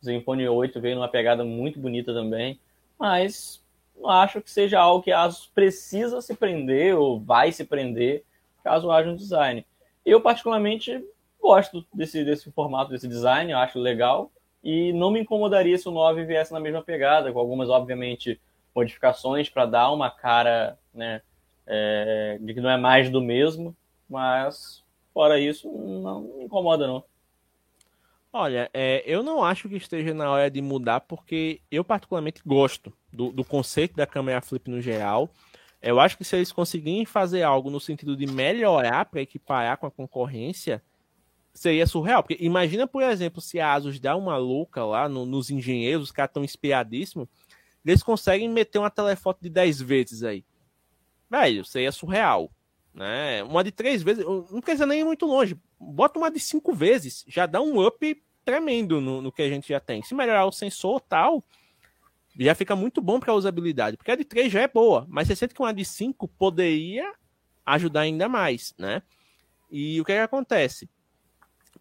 Zenfone 8 veio numa pegada muito bonita também, mas não acho que seja algo que a Asus precisa se prender ou vai se prender caso haja um design. Eu, particularmente, gosto desse, desse formato, desse design, acho legal, e não me incomodaria se o 9 viesse na mesma pegada, com algumas, obviamente, modificações para dar uma cara né, é, de que não é mais do mesmo, Mas, fora isso, não me incomoda, não. Olha, é, eu não acho que esteja na hora de mudar, porque eu particularmente gosto do, do conceito da câmera flip no geral. Eu acho que se eles conseguirem fazer algo no sentido de melhorar para equiparar com a concorrência, seria surreal. Porque imagina, por exemplo, se a Asus dá uma louca lá no, nos engenheiros, os caras estão inspiradíssimos, eles conseguem meter uma telefoto de 10 vezes aí. Velho, seria surreal. Né? Uma de três vezes, não precisa nem ir muito longe. Bota uma de cinco vezes, já dá um up tremendo no, no que a gente já tem. Se melhorar o sensor tal, já fica muito bom para a usabilidade. Porque a de 3 já é boa, mas você sente que uma de 5 poderia ajudar ainda mais, né? E o que, é que acontece?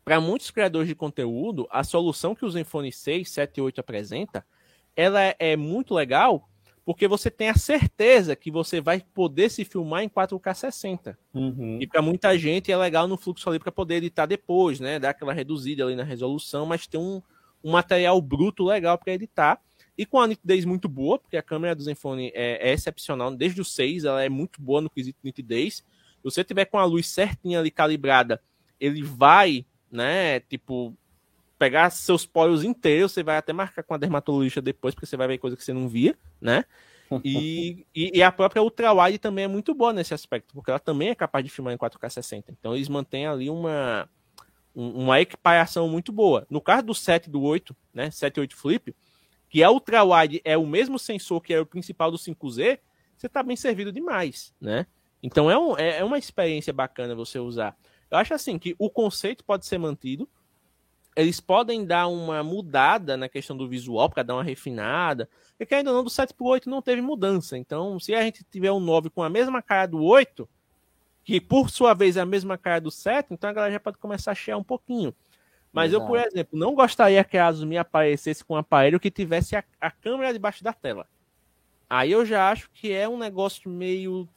Para muitos criadores de conteúdo, a solução que o Zenfone 6, 7 e 8 apresenta, ela é muito legal, porque você tem a certeza que você vai poder se filmar em 4K 60. Uhum. E para muita gente é legal no fluxo ali para poder editar depois, né? Dar aquela reduzida ali na resolução, mas tem um, um material bruto legal para editar. E com a nitidez muito boa, porque a câmera do Zenfone é, é, excepcional, desde o 6 ela é muito boa no quesito nitidez. Se você tiver com a luz certinha ali calibrada, ele vai, né, tipo, pegar seus poros inteiros, você vai até marcar com a dermatologista depois, porque você vai ver coisa que você não via, né? E, e, e, a própria ultrawide também é muito boa nesse aspecto, porque ela também é capaz de filmar em 4K 60. Então eles mantêm ali uma, uma equiparação muito boa. No caso do 7 e do 8, né, 7 e 8 Flip, que a ultrawide é o mesmo sensor que é o principal do 5Z, você está bem servido demais, né? Então é, um, é, é uma experiência bacana você usar. Eu acho assim que o conceito pode ser mantido, eles podem dar uma mudada na questão do visual, para dar uma refinada, porque ainda não do 7 para o 8 não teve mudança. Então, se a gente tiver um 9 com a mesma cara do 8, que por sua vez é a mesma cara do 7, então a galera já pode começar a chear um pouquinho. Mas Exato. eu, por exemplo, não gostaria que a Asus me aparecesse com um aparelho que tivesse a, a câmera debaixo da tela. Aí eu já acho que é um negócio meio.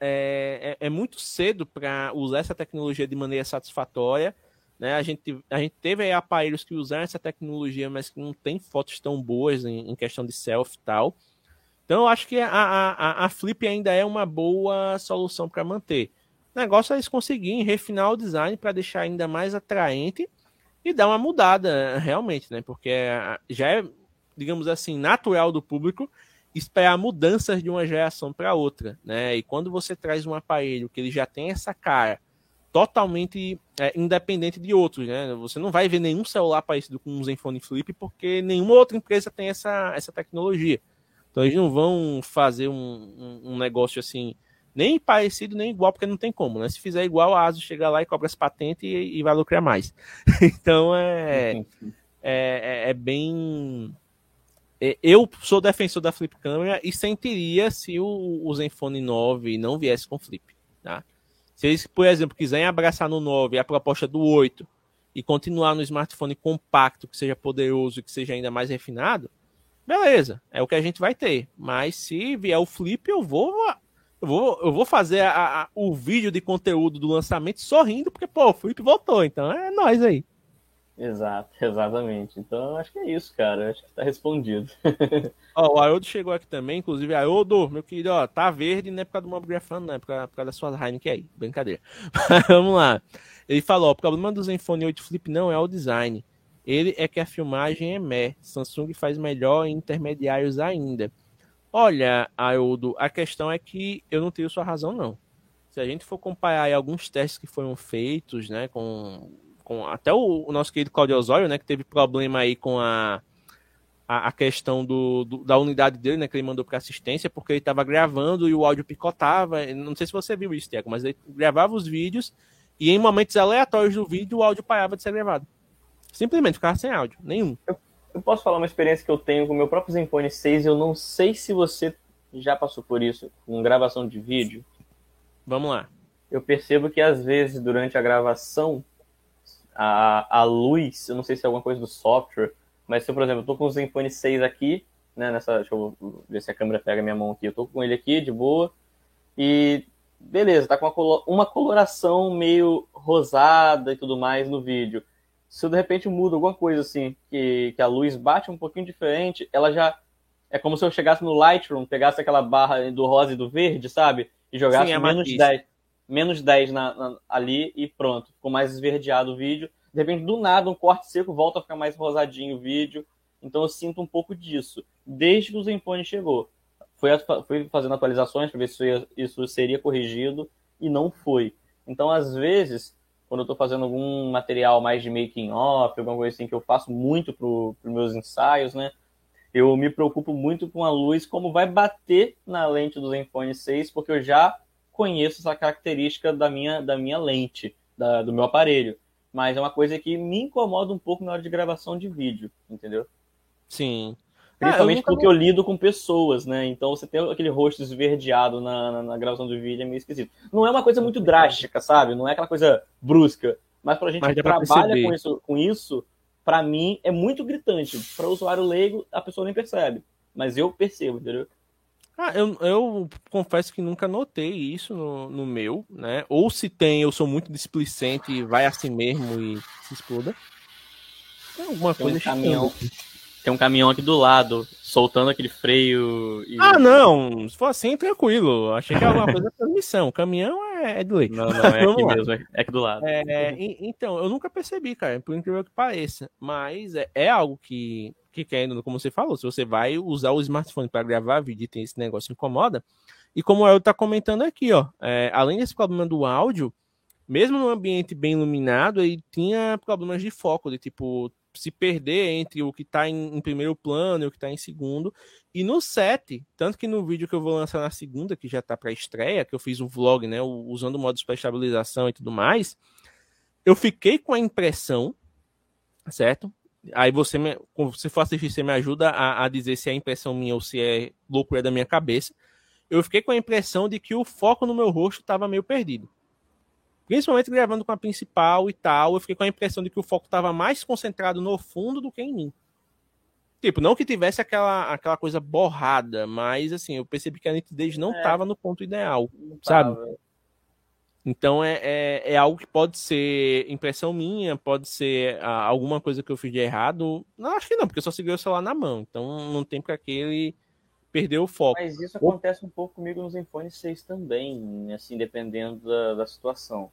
É, é, é muito cedo para usar essa tecnologia de maneira satisfatória. Né? A, gente, a gente teve aparelhos que usaram essa tecnologia, mas que não tem fotos tão boas em, em questão de selfie e tal. Então eu acho que a, a, a Flip ainda é uma boa solução para manter. O negócio é eles conseguirem refinar o design para deixar ainda mais atraente e dar uma mudada realmente, né? Porque já é, digamos assim, natural do público esperar mudanças de uma geração para outra, né? E quando você traz um aparelho que ele já tem essa cara totalmente é, independente de outros, né? Você não vai ver nenhum celular parecido com um Zenfone Flip porque nenhuma outra empresa tem essa, essa tecnologia. Então eles não vão fazer um, um, um negócio assim, nem parecido nem igual, porque não tem como, né? Se fizer igual, a ASUS chega lá e cobra as patentes e, e vai lucrar mais. então é, é, é, é bem é, eu sou defensor da flip câmera e sentiria se o, o Zenfone 9 não viesse com flip, tá? Se eles, por exemplo, quiserem abraçar no 9 a proposta do 8 e continuar no smartphone compacto, que seja poderoso e que seja ainda mais refinado, beleza, é o que a gente vai ter. Mas se vier o Flip, eu vou eu vou, eu vou fazer a, a, o vídeo de conteúdo do lançamento sorrindo, porque, pô, o Flip voltou, então é nós aí. Exato, exatamente. Então acho que é isso, cara. Acho que tá respondido. ó, o Haroldo chegou aqui também, inclusive, Haroldo, meu querido, ó, tá verde não é por causa do Mob Grafano, não é por causa, por causa das suas Heineken aí. Brincadeira. Vamos lá. Ele falou: o problema do Zenfone 8 Flip não é o design. Ele é que a filmagem é meh. Samsung faz melhor em intermediários ainda. Olha, Haroldo, a questão é que eu não tenho sua razão, não. Se a gente for comparar alguns testes que foram feitos, né, com com até o, o nosso querido Claudio Osório, né, que teve problema aí com a, a, a questão do, do, da unidade dele, né, que ele mandou para assistência, porque ele estava gravando e o áudio picotava. Não sei se você viu isso, Tiago, mas ele gravava os vídeos e em momentos aleatórios do vídeo o áudio parava de ser gravado. Simplesmente ficava sem áudio, nenhum. Eu, eu posso falar uma experiência que eu tenho com o meu próprio Zenfone 6 e eu não sei se você já passou por isso com gravação de vídeo. Vamos lá. Eu percebo que às vezes durante a gravação a, a luz, eu não sei se é alguma coisa do software, mas se eu, por exemplo, eu tô com o Zenfone 6 aqui, né, nessa, deixa eu ver se a câmera pega minha mão aqui, eu tô com ele aqui de boa, e beleza, tá com uma, uma coloração meio rosada e tudo mais no vídeo. Se eu de repente mudo alguma coisa assim, que, que a luz bate um pouquinho diferente, ela já. É como se eu chegasse no Lightroom, pegasse aquela barra do rosa e do verde, sabe? E jogasse Sim, é menos 10 menos 10 na, na, ali e pronto, ficou mais esverdeado o vídeo. De repente, do nada, um corte seco volta a ficar mais rosadinho o vídeo. Então eu sinto um pouco disso, desde que o Zenfone chegou. Fui fazendo atualizações para ver se isso seria corrigido e não foi. Então, às vezes, quando eu estou fazendo algum material mais de making off, alguma coisa assim que eu faço muito para os meus ensaios, né? Eu me preocupo muito com a luz, como vai bater na lente do Zenfone 6, porque eu já conheço essa característica da minha, da minha lente, da, do meu aparelho. Mas é uma coisa que me incomoda um pouco na hora de gravação de vídeo, entendeu? Sim. Principalmente ah, eu porque eu lido com pessoas, né? Então você tem aquele rosto esverdeado na, na, na, gravação do vídeo é meio esquisito. Não é uma coisa muito drástica, sabe? Não é aquela coisa brusca. Mas pra gente que trabalha com isso, com isso, pra mim é muito gritante. Para o usuário leigo, a pessoa nem percebe. Mas eu percebo, entendeu? Ah, eu, eu confesso que nunca notei isso no, no meu, né? Ou se tem, eu sou muito displicente e vai assim mesmo e se exploda. Tem alguma tem coisa um caminhão. Tem um caminhão aqui do lado, soltando aquele freio. E... Ah, não. Se for assim, tranquilo. Achei que era alguma coisa da transmissão. O caminhão é, é do leite. Não, não, é aqui mesmo. É, é aqui do lado. É, então, eu nunca percebi, cara, por incrível que pareça. Mas é, é algo que, que querendo, como você falou, se você vai usar o smartphone para gravar vídeo e tem esse negócio incomoda. E como eu tá comentando aqui, ó, é, além desse problema do áudio, mesmo no ambiente bem iluminado, ele tinha problemas de foco, de tipo, se perder entre o que está em, em, primeiro plano e o que está em segundo. E no set, tanto que no vídeo que eu vou lançar na segunda, que já está para estreia, que eu fiz um vlog, né, usando modos para estabilização e tudo mais, eu fiquei com a impressão, certo? Aí você, me, se for assistir, você me ajuda a, a dizer se é impressão minha ou se é loucura da minha cabeça. Eu fiquei com a impressão de que o foco no meu rosto estava meio perdido principalmente gravando com a principal e tal, eu fiquei com a impressão de que o foco estava mais concentrado no fundo do que em mim. Tipo, não que tivesse aquela, aquela coisa borrada, mas assim, eu percebi que a nitidez não estava é, no ponto ideal, sabe? Então é, é, é, algo que pode ser impressão minha, pode ser ah, alguma coisa que eu fiz de errado. Não, acho que não, porque eu só segurei o celular na mão. Então não tem para que ele perder o foco. Mas isso acontece um pouco comigo nos iPhone 6 também, assim, dependendo da, da situação.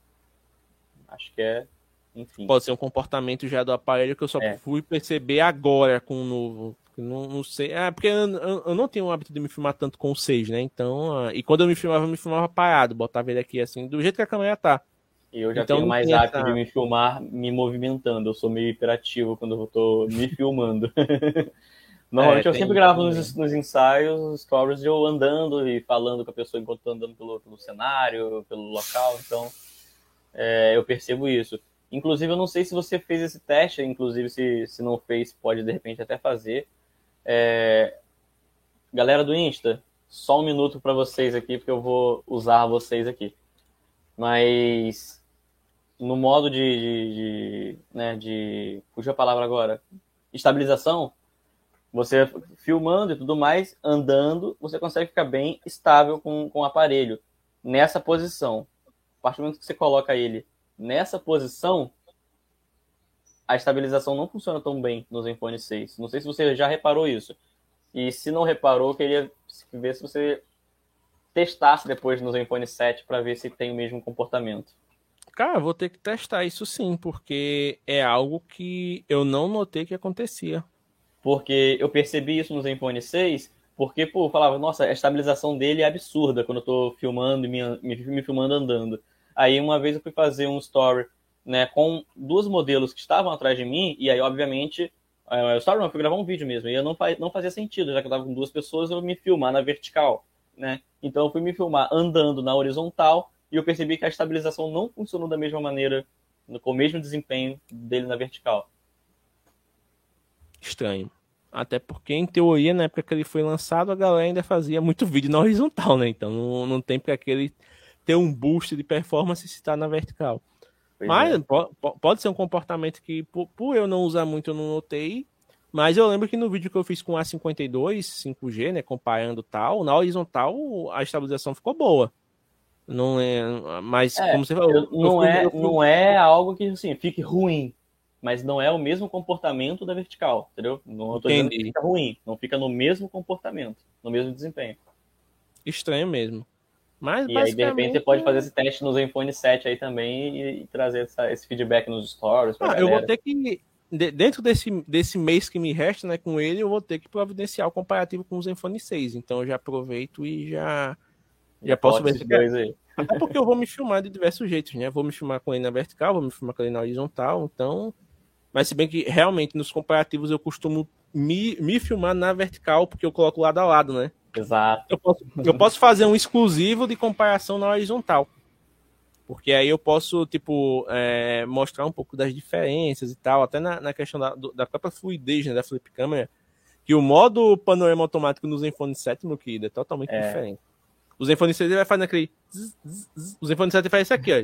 Acho que é, enfim. Pode ser um comportamento já do aparelho que eu só é. fui perceber agora com o novo. Não, não sei. É, porque eu, eu, não tenho o hábito de me filmar tanto com o 6, né? Então, uh, e quando eu me filmava, eu me filmava parado, botava ele aqui assim, do jeito que a câmera tá. Eu já então, tenho mais hábito essa... de me filmar me movimentando. Eu sou meio hiperativo quando eu tô me filmando. Normalmente é, eu sempre gravo nos, nos, ensaios stories de eu andando e falando com a pessoa enquanto estou andando pelo, pelo cenário, pelo local, então é, eu percebo isso. Inclusive, eu não sei se você fez esse teste, inclusive se, se não fez, pode de repente até fazer. É... Galera do Insta, só um minuto para vocês aqui, porque eu vou usar vocês aqui. Mas no modo de, de, de, né, de. Puxa a palavra agora. Estabilização, você filmando e tudo mais, andando, você consegue ficar bem estável com, com o aparelho nessa posição. A partir do momento que você coloca ele nessa posição, a estabilização não funciona tão bem no Zenfone 6. Não sei se você já reparou isso. E se não reparou, queria ver se você testasse depois no Zenfone 7 para ver se tem o mesmo comportamento. Cara, vou ter que testar isso sim, porque é algo que eu não notei que acontecia. Porque eu percebi isso no Zenfone 6, porque, pô, eu falava, nossa, a estabilização dele é absurda quando eu tô filmando e me, me, me filmando andando. Aí uma vez eu fui fazer um story, né, com duas modelos que estavam atrás de mim, e aí, obviamente, é, o story não, eu fui gravar um vídeo mesmo, e eu não, não fazia sentido, já que eu tava com duas pessoas, eu me filmar na vertical, né? Então eu fui me filmar andando na horizontal, e eu percebi que a estabilização não funcionou da mesma maneira, com o mesmo desempenho dele na vertical estranho. Até porque, em teoria, na época que ele foi lançado, a galera ainda fazia muito vídeo na horizontal, né? Então não, não tem para aquele ter um boost de performance se está na vertical. Pois Mas é. pode, ser um comportamento que, por, por, eu não usar muito, eu não notei. Mas eu lembro que no vídeo que eu fiz com a 52 5G, né, comparando tal, na horizontal a estabilização ficou boa. Não é, mas é, como você falou, eu, não é, não é algo que assim fique ruim, mas não é o mesmo comportamento da vertical, entendeu? Não estou dizendo que fica ruim, não fica no mesmo comportamento, no mesmo desempenho. Estranho mesmo. Mas, e aí, de repente, você pode fazer esse teste no Zenfone 7 aí também e, e trazer essa, esse feedback nos stories. Ah, eu vou ter que, dentro desse, desse mês que me resta né, com ele, eu vou ter que providenciar o comparativo com o Zenfone 6. Então eu já aproveito e já, já posso ver dois aí. Até porque eu vou me filmar de diversos jeitos, né? Vou me filmar com ele na vertical, vou me filmar com ele na horizontal, então. Mas se bem que realmente nos comparativos eu costumo me, me filmar na vertical, porque eu coloco lado a lado, né? Exato. Eu posso, eu posso fazer um exclusivo de comparação na horizontal. Porque aí eu posso, tipo, é, mostrar um pouco das diferenças e tal, até na, na questão da, da própria fluidez né, da flip câmera, que o modo panorama automático no Zenfone 7, meu querido, é totalmente é. diferente. O Zenfone 6 ele vai fazer aquele. O Zenfone 7 faz isso aqui, ó.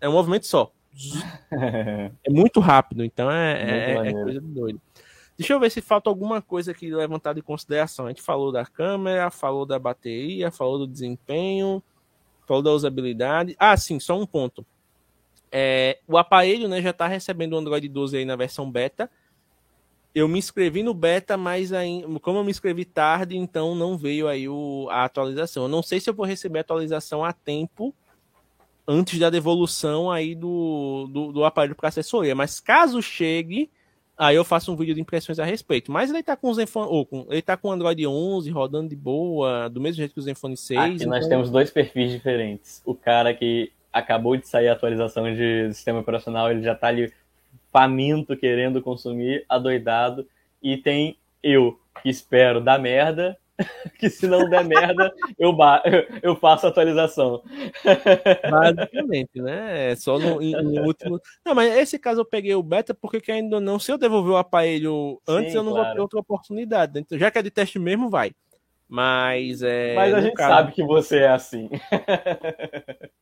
É um movimento só. É muito rápido, então é, é, é coisa de doido. Deixa eu ver se falta alguma coisa aqui levantada em consideração. A gente falou da câmera, falou da bateria, falou do desempenho, falou da usabilidade. Ah, sim, só um ponto. É, o aparelho né, já está recebendo o Android 12 aí na versão beta. Eu me inscrevi no beta, mas aí, como eu me inscrevi tarde, então não veio aí o, a atualização. Eu não sei se eu vou receber a atualização a tempo antes da devolução aí do, do, do aparelho para assessoria. Mas caso chegue, Aí eu faço um vídeo de impressões a respeito. Mas ele tá com o Zenfone, ou com, ele tá com o Android 11 rodando de boa, do mesmo jeito que o Zenfone 6. Aqui então... nós temos dois perfis diferentes. O cara que acabou de sair a atualização de sistema operacional, ele já tá ali faminto, querendo consumir, adoidado. E tem eu, que espero dar merda, que se não der merda, eu, eu faço atualização. Basicamente, né? É só no, no, último. Não, mas esse caso eu peguei o beta porque ainda não, se eu devolver o aparelho antes, Sim, eu não claro. vou ter outra oportunidade. Então, já que é de teste mesmo, vai. Mas é. Mas a gente caso... sabe que você é assim.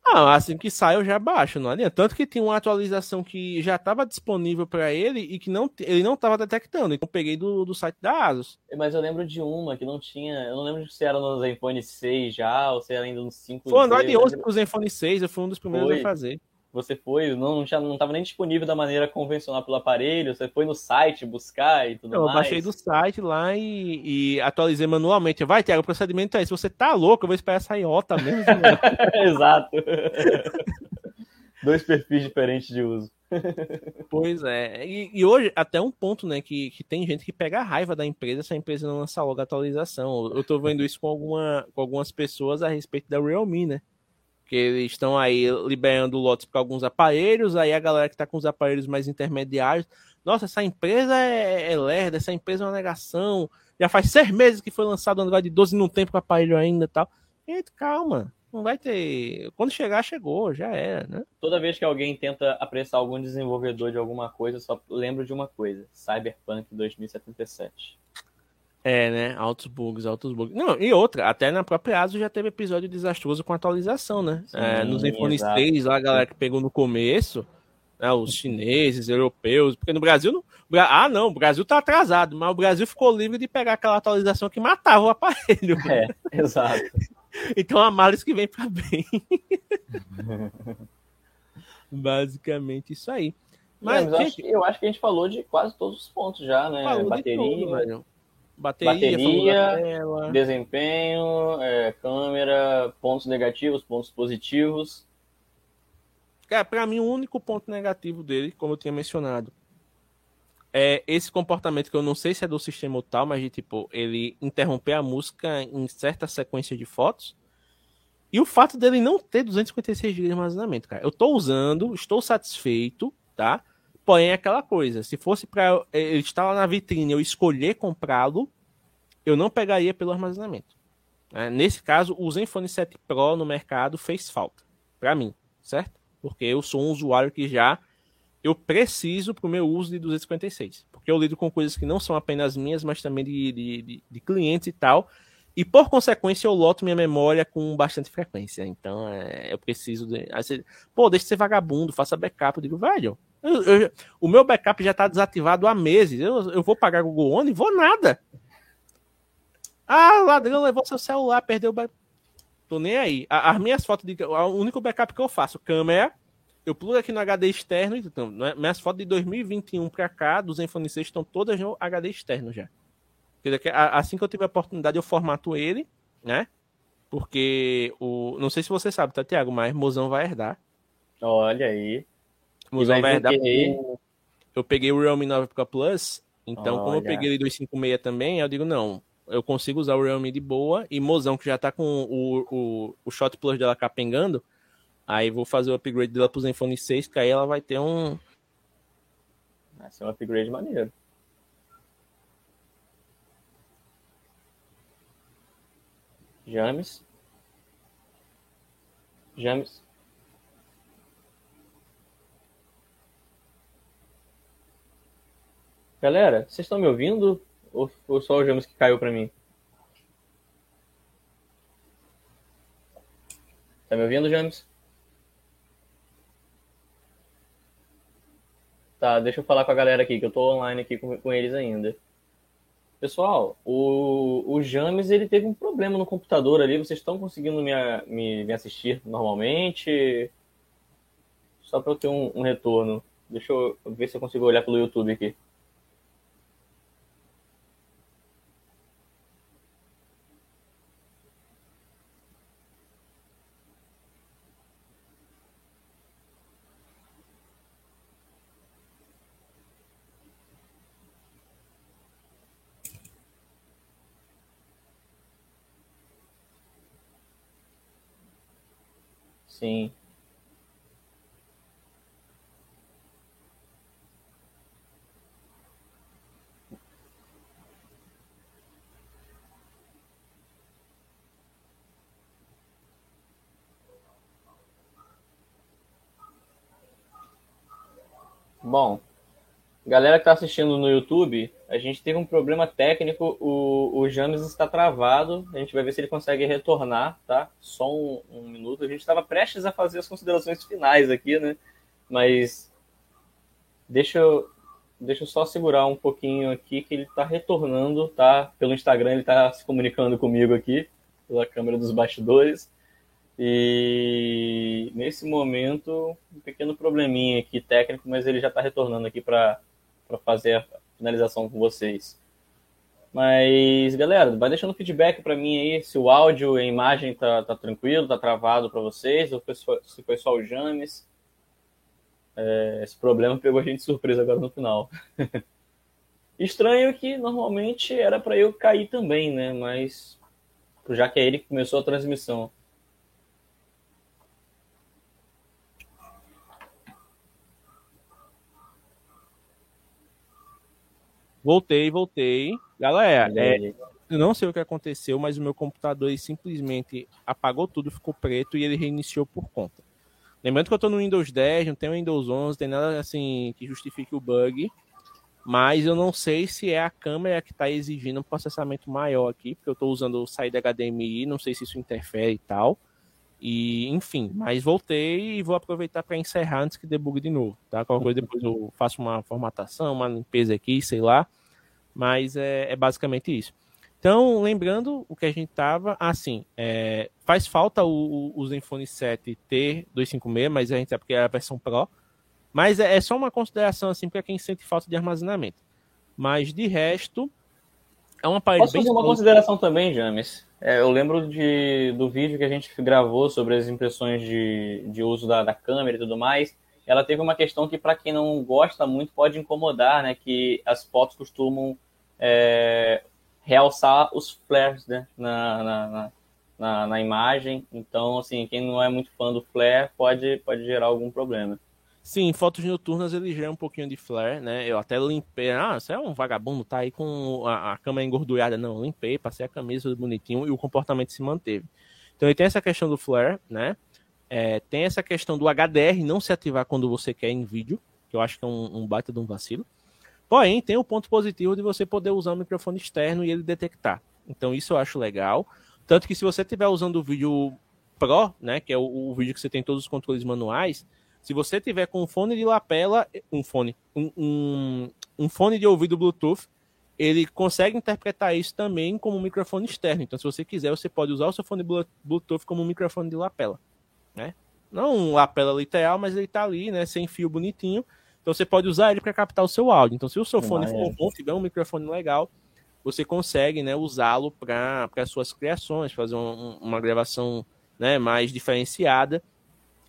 não, assim que sai eu já baixo, não adianta. Tanto que tem uma atualização que já estava disponível para ele e que não, ele não estava detectando. Então eu peguei do, do site da Asus. Mas eu lembro de uma que não tinha. Eu não lembro se era no Zenfone 6 já ou se era ainda no 5. Foi o Android 11 pro Zenfone 6, eu fui um dos primeiros Foi. a fazer você foi, não já não estava nem disponível da maneira convencional pelo aparelho, você foi no site buscar e tudo mais. Eu baixei do site lá e, e atualizei manualmente. Vai, Tiago, o procedimento é esse. Você tá louco, eu vou esperar essa iota mesmo. Exato. Dois perfis diferentes de uso. pois é. E, e, hoje, até um ponto, né, que, que tem gente que pega a raiva da empresa se a empresa não lançar logo a atualização. Eu tô vendo isso com, alguma, com algumas pessoas a respeito da Realme, né? Que eles estão aí liberando lotes para alguns aparelhos, aí a galera que está com os aparelhos mais intermediários, nossa, essa empresa é, é lerda, essa empresa é uma negação, já faz seis meses que foi lançado o Android 12 e não tem para aparelho ainda e tal. Gente, calma, não vai ter. Quando chegar, chegou, já era, né? Toda vez que alguém tenta apressar algum desenvolvedor de alguma coisa, só lembro de uma coisa: Cyberpunk 2077. É, né? Altos bugs, altos bugs. Não, e outra, até na própria ASUS já teve episódio desastroso com atualização, né? Sim, é, nos iPhone 3, lá a galera que pegou no começo, né, os chineses, europeus, porque no Brasil não. Ah, não, o Brasil tá atrasado, mas o Brasil ficou livre de pegar aquela atualização que matava o aparelho. É, exato. então a males que vem para bem. Basicamente isso aí. Mas, mas eu, gente... acho, eu, acho, que a gente falou de quase todos os pontos já, né? Falou Bateria. De tudo, velho Bateria, bateria desempenho, é, câmera, pontos negativos, pontos positivos. Cara, para mim o único ponto negativo dele, como eu tinha mencionado, é esse comportamento que eu não sei se é do sistema ou tal, mas de tipo, ele interromper a música em certa sequência de fotos. E o fato dele não ter 256 GB de armazenamento, cara. Eu tô usando, estou satisfeito, tá? Porém, é aquela coisa, se fosse para ele estar lá na vitrine eu escolher comprá-lo, eu não pegaria pelo armazenamento. É, nesse caso, o Zenfone 7 Pro no mercado fez falta, para mim, certo? Porque eu sou um usuário que já eu preciso para o meu uso de 256, porque eu lido com coisas que não são apenas minhas, mas também de, de, de, de clientes e tal, e por consequência eu loto minha memória com bastante frequência. Então é, eu preciso de. Pô, deixa de ser vagabundo, faça backup. Eu digo, velho, eu, eu, o meu backup já está desativado há meses. Eu, eu vou pagar Google One e vou nada. Ah, ladrão levou seu celular, perdeu o backup. Tô nem aí. As minhas fotos de. O único backup que eu faço, câmera. Eu plugo aqui no HD externo. Então, né, minhas fotos de 2021 para cá, dos Zenfone 6, estão todas no HD externo já. Assim que eu tiver a oportunidade, eu formato ele, né? Porque o. Não sei se você sabe, tá, Thiago? Mas Mozão vai herdar. Olha aí. Mozão vai herdar. Eu peguei o Realme 9 Pro Plus. Então, Olha. como eu peguei ele 256 também, eu digo, não, eu consigo usar o Realme de boa. E Mozão, que já tá com o, o, o Shot Plus dela capengando, aí vou fazer o upgrade dela pro Zenfone 6, que aí ela vai ter um. Vai ser um upgrade maneiro. James. James. Galera, vocês estão me ouvindo? Ou, ou só o James que caiu para mim? Tá me ouvindo, James? Tá, deixa eu falar com a galera aqui, que eu tô online aqui com, com eles ainda. Pessoal, o, o James ele teve um problema no computador ali. Vocês estão conseguindo me, me, me assistir normalmente? Só para eu ter um, um retorno. Deixa eu ver se eu consigo olhar pelo YouTube aqui. Sim. Bom, galera que está assistindo no YouTube, a gente teve um problema técnico, o, o James está travado, a gente vai ver se ele consegue retornar, tá? Só um, um minuto. A gente estava prestes a fazer as considerações finais aqui, né? Mas deixa eu, deixa eu só segurar um pouquinho aqui que ele está retornando, tá? Pelo Instagram ele está se comunicando comigo aqui, pela câmera dos bastidores. E nesse momento, um pequeno probleminha aqui técnico, mas ele já está retornando aqui para fazer a finalização com vocês. Mas, galera, vai deixando feedback para mim aí se o áudio e a imagem tá, tá tranquilo, tá travado para vocês, ou se foi só o James. É, esse problema pegou a gente de surpresa agora no final. Estranho que normalmente era para eu cair também, né? Mas já que é ele que começou a transmissão. Voltei, voltei. Galera, é, eu não sei o que aconteceu, mas o meu computador simplesmente apagou tudo, ficou preto e ele reiniciou por conta. Lembrando que eu estou no Windows 10, não tem Windows 11, não tem nada assim que justifique o bug. Mas eu não sei se é a câmera que está exigindo um processamento maior aqui, porque eu estou usando o saída HDMI, não sei se isso interfere e tal. E, enfim, mas voltei e vou aproveitar para encerrar antes que debugue de novo, tá? Qualquer coisa depois eu faço uma formatação, uma limpeza aqui, sei lá. Mas é, é basicamente isso. Então, lembrando o que a gente tava, assim, é, faz falta o, o, o Zenfone 7 ter 256, mas a gente sabe que é a versão Pro. Mas é, é só uma consideração, assim, para quem sente falta de armazenamento. Mas, de resto, é uma aparelho Posso fazer uma consideração também, James? É, eu lembro de, do vídeo que a gente gravou sobre as impressões de, de uso da, da câmera e tudo mais. Ela teve uma questão que, para quem não gosta muito, pode incomodar, né? Que as fotos costumam é, realçar os flares né? na, na, na, na, imagem. Então, assim, quem não é muito fã do flare pode, pode gerar algum problema. Sim, fotos noturnas ele gera um pouquinho de flare, né? Eu até limpei. Ah, você é um vagabundo, tá aí com a, a cama engordurada. Não, limpei, passei a camisa bonitinho e o comportamento se manteve. Então ele tem essa questão do flare, né? É, tem essa questão do HDR não se ativar quando você quer em vídeo, que eu acho que é um, um baita de um vacilo. Porém, tem o ponto positivo de você poder usar o microfone externo e ele detectar. Então isso eu acho legal. Tanto que se você estiver usando o vídeo Pro, né, que é o, o vídeo que você tem todos os controles manuais, se você tiver com um fone de lapela, um fone, um, um, um fone de ouvido Bluetooth, ele consegue interpretar isso também como um microfone externo. Então, se você quiser, você pode usar o seu fone Bluetooth como um microfone de lapela, né? Não um lapela literal, mas ele está ali, né, sem fio bonitinho. Então, você pode usar ele para captar o seu áudio. Então, se o seu fone for bom, tiver um microfone legal, você consegue né, usá-lo para as suas criações, fazer um, uma gravação né, mais diferenciada.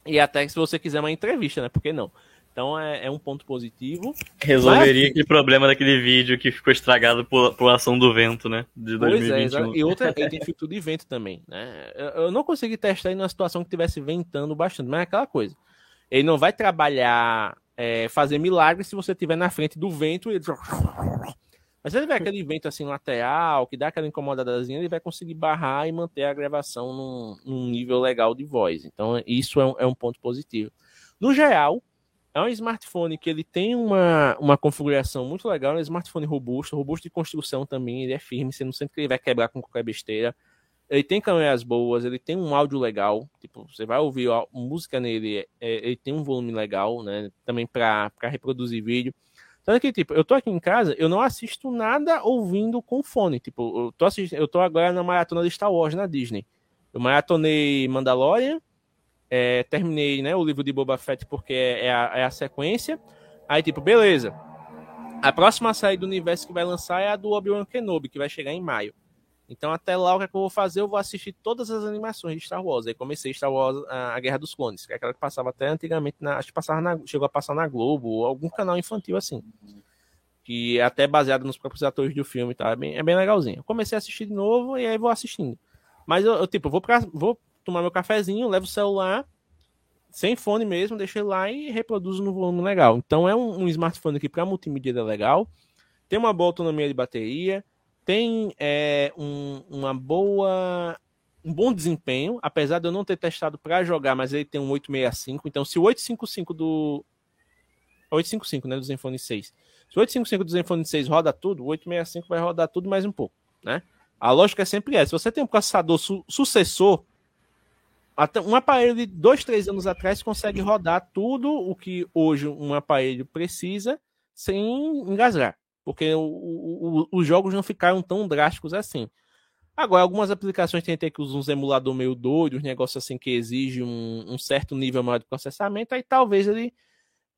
E até se você quiser uma entrevista, né? Por que não? Então é, é um ponto positivo. Resolveria mas... aquele problema daquele vídeo que ficou estragado por, por ação do vento, né? De 2021. É, e outra, ele tem filtro de vento também, né? Eu, eu não consegui testar em uma situação que tivesse ventando bastante, mas é aquela coisa. Ele não vai trabalhar, é, fazer milagres se você estiver na frente do vento e ele... Mas se ele tiver aquele vento assim lateral, que dá aquela incomodadazinha, ele vai conseguir barrar e manter a gravação num, num nível legal de voz. Então, isso é um, é um ponto positivo. No geral, é um smartphone que ele tem uma, uma configuração muito legal, é um smartphone robusto, robusto de construção também, ele é firme, você não sente que ele vai quebrar com qualquer besteira. Ele tem câmeras boas, ele tem um áudio legal, tipo, você vai ouvir ó, música nele, é, ele tem um volume legal, né, também para reproduzir vídeo. Tanto que, tipo, eu tô aqui em casa, eu não assisto nada ouvindo com fone, tipo, eu tô, assistindo, eu tô agora na maratona de Star Wars na Disney. Eu maratonei Mandalorian, é, terminei né, o livro de Boba Fett porque é, é, a, é, a, sequência. Aí, tipo, beleza. A próxima série do universo que vai lançar é a do Obi-Wan Kenobi, que vai chegar em maio. Então, até lá, o que, é que eu vou fazer? Eu vou assistir todas as animações de Star Wars. Aí comecei Star Wars, a Guerra dos Clones, que é aquela que passava até antigamente, na, acho que passava na, chegou a passar na Globo, ou algum canal infantil assim. Que é até baseado nos próprios atores do filme, tá? É bem, é bem legalzinho. Comecei a assistir de novo e aí vou assistindo. Mas eu, eu tipo, vou, pra, vou tomar meu cafezinho, levo o celular, sem fone mesmo, deixo ele lá e reproduzo no volume legal. Então é um, um smartphone aqui para multimídia legal, tem uma boa autonomia de bateria, tem é, um, uma boa um bom desempenho, apesar de eu não ter testado para jogar, mas ele tem um 865, então se o 855 do 855, né, do Zenfone 6. Se o 855 do Zenfone 6 roda tudo, o 865 vai rodar tudo mais um pouco, né? A lógica é sempre essa. Se você tem um processador su sucessor até um aparelho de dois, três anos atrás consegue rodar tudo o que hoje um aparelho precisa sem engasgar, porque o, o, os jogos não ficaram tão drásticos assim. Agora, algumas aplicações tem que usar uns emulador meio doido, uns negócios assim que exigem um, um, certo nível maior de processamento, aí talvez ele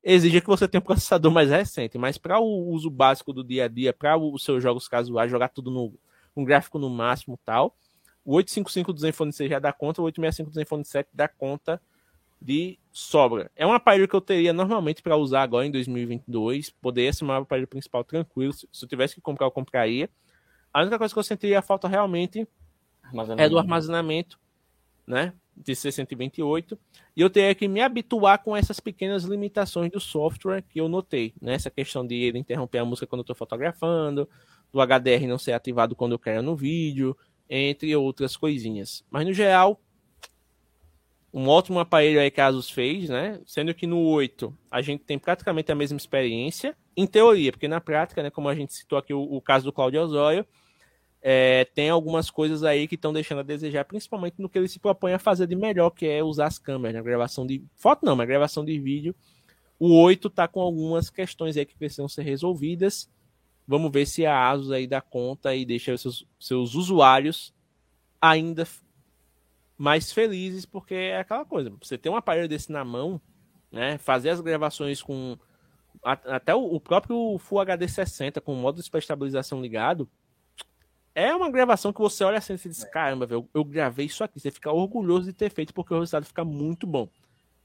exija que você tenha um processador mais recente, mas para o uso básico do dia a dia, para os seus jogos casuais, jogar tudo no um gráfico no máximo tal, o 855 do Zenfone 6 já dá conta, o 865 do Zenfone 7 dá conta de sobra. É um aparelho que eu teria normalmente para usar agora em 2022. Poderia ser o meu aparelho principal tranquilo. Se eu tivesse que comprar, eu compraria. A única coisa que eu sentiria falta realmente é do armazenamento, né? De 628. E eu teria que me habituar com essas pequenas limitações do software que eu notei. Né? Essa questão de ele interromper a música quando eu estou fotografando, do HDR não ser ativado quando eu quero no vídeo, entre outras coisinhas. Mas no geral, um ótimo aparelho aí que a Asus fez, né? Sendo que no 8 a gente tem praticamente a mesma experiência, em teoria, porque na prática, né, como a gente citou aqui o, o caso do Claudio Osório, é, tem algumas coisas aí que estão deixando a desejar, principalmente no que ele se propõe a fazer de melhor, que é usar as câmeras, na gravação de foto não, mas gravação de vídeo. O 8 está com algumas questões aí que precisam ser resolvidas. Vamos ver se a Asus aí dá conta e deixa seus, seus usuários ainda mais felizes, porque é aquela coisa, você ter um aparelho desse na mão, né, fazer as gravações com até o próprio Full HD 60 com o modo de estabilização ligado, é uma gravação que você olha assim e diz, caramba, eu, eu gravei isso aqui, você fica orgulhoso de ter feito porque o resultado fica muito bom.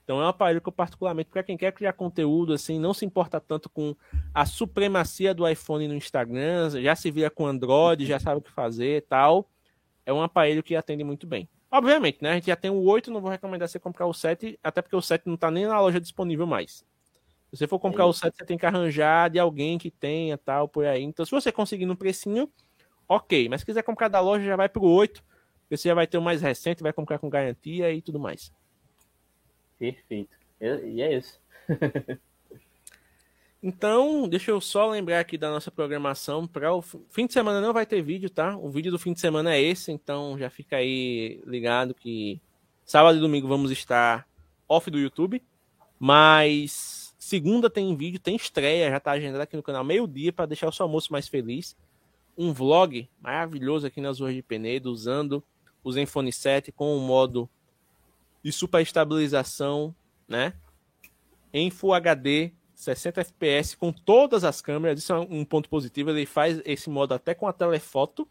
Então é um aparelho que eu particularmente, para quem quer criar conteúdo, assim, não se importa tanto com a supremacia do iPhone no Instagram, já se vira com Android, já sabe o que fazer e tal. É um aparelho que atende muito bem. Obviamente, né? A gente já tem o 8, não vou recomendar você comprar o 7, até porque o 7 não está nem na loja disponível mais. Se você for comprar é o 7, você tem que arranjar de alguém que tenha tal, por aí. Então, se você conseguir no precinho, ok. Mas se quiser comprar da loja, já vai pro 8, você já vai ter o mais recente, vai comprar com garantia e tudo mais. Perfeito. E é isso. então, deixa eu só lembrar aqui da nossa programação. Para o fim de semana não vai ter vídeo, tá? O vídeo do fim de semana é esse, então já fica aí ligado que sábado e domingo vamos estar off do YouTube. Mas segunda tem vídeo, tem estreia, já tá agendado aqui no canal meio-dia para deixar o seu almoço mais feliz. Um vlog maravilhoso aqui nas ruas de Penedo, usando o Zenfone 7 com o modo de superestabilização, né? Em Full HD 60 FPS com todas as câmeras. Isso é um ponto positivo. Ele faz esse modo até com a telefoto.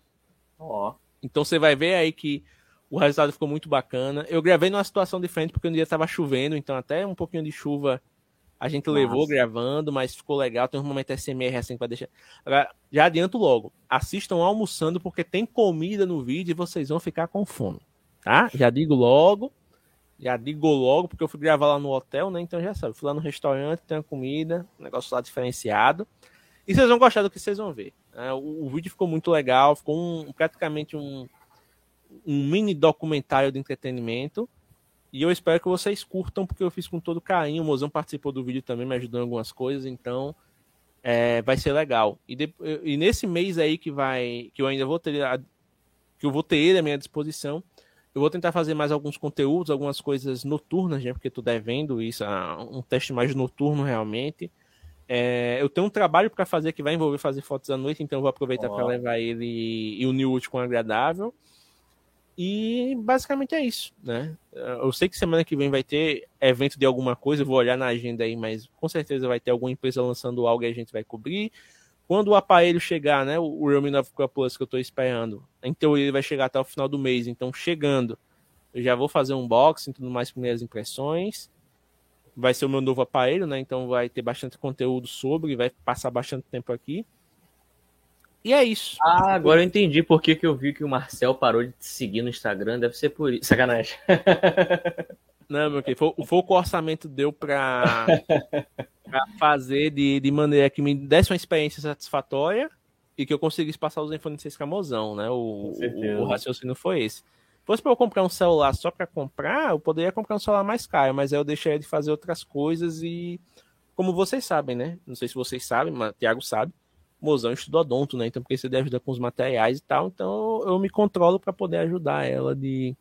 Ó. Oh. Então você vai ver aí que o resultado ficou muito bacana. Eu gravei numa situação diferente porque um dia estava chovendo, então até um pouquinho de chuva a gente Nossa. levou gravando, mas ficou legal. Tem um momento SMR assim para deixar. Agora, já adianto logo. Assistam almoçando porque tem comida no vídeo e vocês vão ficar com fome. Tá? Já digo logo. Já digo logo, porque eu fui gravar lá no hotel, né? Então já sabe, fui lá no restaurante, tem uma comida, um negócio lá diferenciado. E vocês vão gostar do que vocês vão ver. É, o, o, vídeo ficou muito legal, ficou um, praticamente um, um mini documentário de entretenimento. E eu espero que vocês curtam, porque eu fiz com todo carinho. O Mozão participou do vídeo também, me ajudando em algumas coisas, então é, vai ser legal. E, de, e, nesse mês aí que vai, que eu ainda vou ter, a, que eu vou ter ele à minha disposição, eu vou tentar fazer mais alguns conteúdos, algumas coisas noturnas, né? Porque tô devendo isso, um teste mais noturno realmente. É, eu tenho um trabalho para fazer que vai envolver fazer fotos à noite, então eu vou aproveitar oh. para levar ele e unir o útil com o agradável. E basicamente é isso, né? Eu sei que semana que vem vai ter evento de alguma coisa, eu vou olhar na agenda aí, mas com certeza vai ter alguma empresa lançando algo e a gente vai cobrir. Quando o aparelho chegar, né, o Realme 9 Pro Plus que eu estou esperando, teoria ele vai chegar até o final do mês, então chegando, eu já vou fazer um unboxing, tudo mais, primeiras impressões. Vai ser o meu novo aparelho, né, então vai ter bastante conteúdo sobre, vai passar bastante tempo aqui. E é isso. Ah, agora eu entendi por que, que eu vi que o Marcel parou de te seguir no Instagram, deve ser por isso. Sacanagem. Não, meu querido, foi, foi o que o orçamento deu para fazer de, de maneira que me desse uma experiência satisfatória e que eu conseguisse passar os iPhone 6 camosão, né? O, o, o, raciocínio foi esse. Se fosse para eu comprar um celular só para comprar, eu poderia comprar um celular mais caro, mas aí eu deixaria de fazer outras coisas e, como vocês sabem, né? Não sei se vocês sabem, mas o Thiago sabe. Mozão estudou odonto, né? Então precisa de ajuda com os materiais e tal. Então eu me controlo para poder ajudar ela de,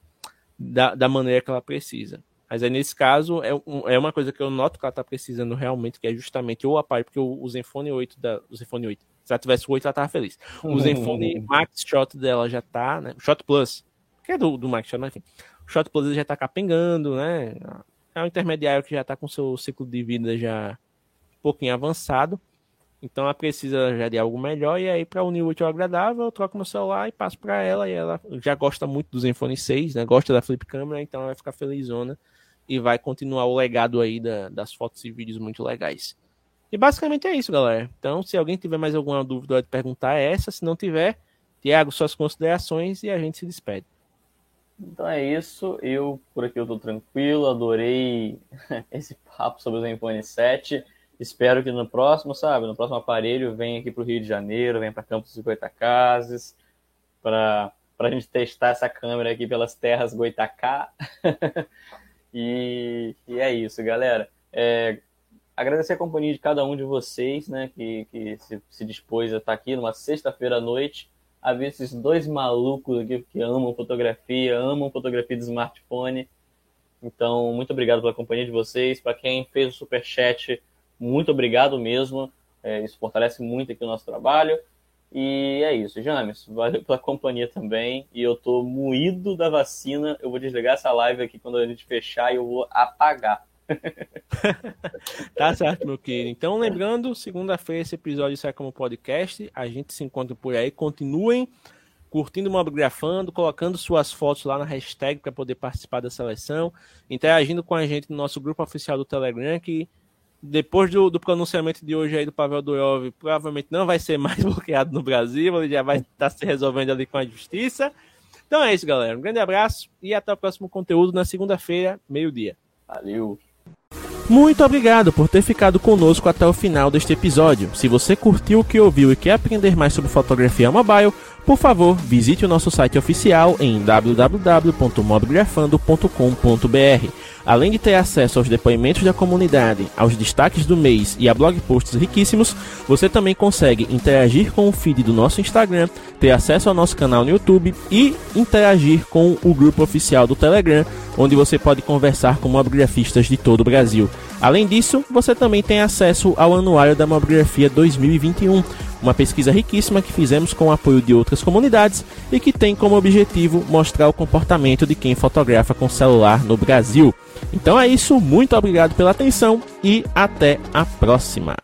da, da maneira que ela precisa. Mas aí, nesse caso, é, um, é uma coisa que eu noto que ela está precisando realmente, que é justamente o aparelho, porque o, o Zenfone 8 da. O Zenfone 8. Se ela tivesse o 8, ela tava feliz. O uhum. Zenfone Max Shot dela já tá, né? Shot Plus, que é do, do Max Shot, mas enfim. O Shot Plus já tá capengando, né? É um intermediário que já tá com seu ciclo de vida já um pouquinho avançado. Então ela precisa já de algo melhor, e aí para unir o útil ao agradável, eu troco meu celular e passo para ela, e ela já gosta muito do Zenfone 6, né? Gosta da flip câmera, então ela vai ficar felizona e vai continuar o legado aí da, das fotos e vídeos muito legais. E basicamente é isso, galera. Então, se alguém tiver mais alguma dúvida de perguntar, é essa. Se não tiver, Tiago, suas considerações e a gente se despede. Então é isso. Eu, por aqui, eu tô tranquilo. Adorei esse papo sobre o Zenfone 7. Espero que no próximo, sabe, no próximo aparelho, venha aqui para o Rio de Janeiro, venha para Campos dos Goitacazes, para a gente testar essa câmera aqui pelas terras Goitacá. E, e é isso, galera. É, agradecer a companhia de cada um de vocês, né, que, que se, se dispôs a estar aqui numa sexta-feira à noite, a ver esses dois malucos aqui que amam fotografia, amam fotografia de smartphone. Então, muito obrigado pela companhia de vocês. Para quem fez o super chat, muito obrigado mesmo. É, isso fortalece muito aqui o nosso trabalho. E é isso, James. Valeu pela companhia também. E eu tô moído da vacina. Eu vou desligar essa live aqui quando a gente fechar e eu vou apagar. tá certo, meu querido. Então, lembrando, segunda-feira esse episódio sai como podcast. A gente se encontra por aí. Continuem curtindo o Mobgrafando, colocando suas fotos lá na hashtag para poder participar da seleção, interagindo com a gente no nosso grupo oficial do Telegram, que depois do, do, pronunciamento de hoje aí do Pavel Durov, provavelmente não vai ser mais bloqueado no Brasil, ele já vai estar tá se resolvendo ali com a justiça. Então é isso, galera. Um grande abraço e até o próximo conteúdo na segunda-feira, meio-dia. Valeu! Muito obrigado por ter ficado conosco até o final deste episódio. Se você curtiu o que ouviu e quer aprender mais sobre fotografia mobile, por favor, visite o nosso site oficial em www.mobgrafando.com.br. Além de ter acesso aos depoimentos da comunidade, aos destaques do mês e a blog posts riquíssimos, você também consegue interagir com o feed do nosso Instagram, ter acesso ao nosso canal no YouTube e interagir com o grupo oficial do Telegram, onde você pode conversar com mobigrafistas de todo o Brasil. Além disso, você também tem acesso ao Anuário da Mobigrafia 2021 uma pesquisa riquíssima que fizemos com o apoio de outras comunidades e que tem como objetivo mostrar o comportamento de quem fotografa com celular no Brasil. Então é isso, muito obrigado pela atenção e até a próxima.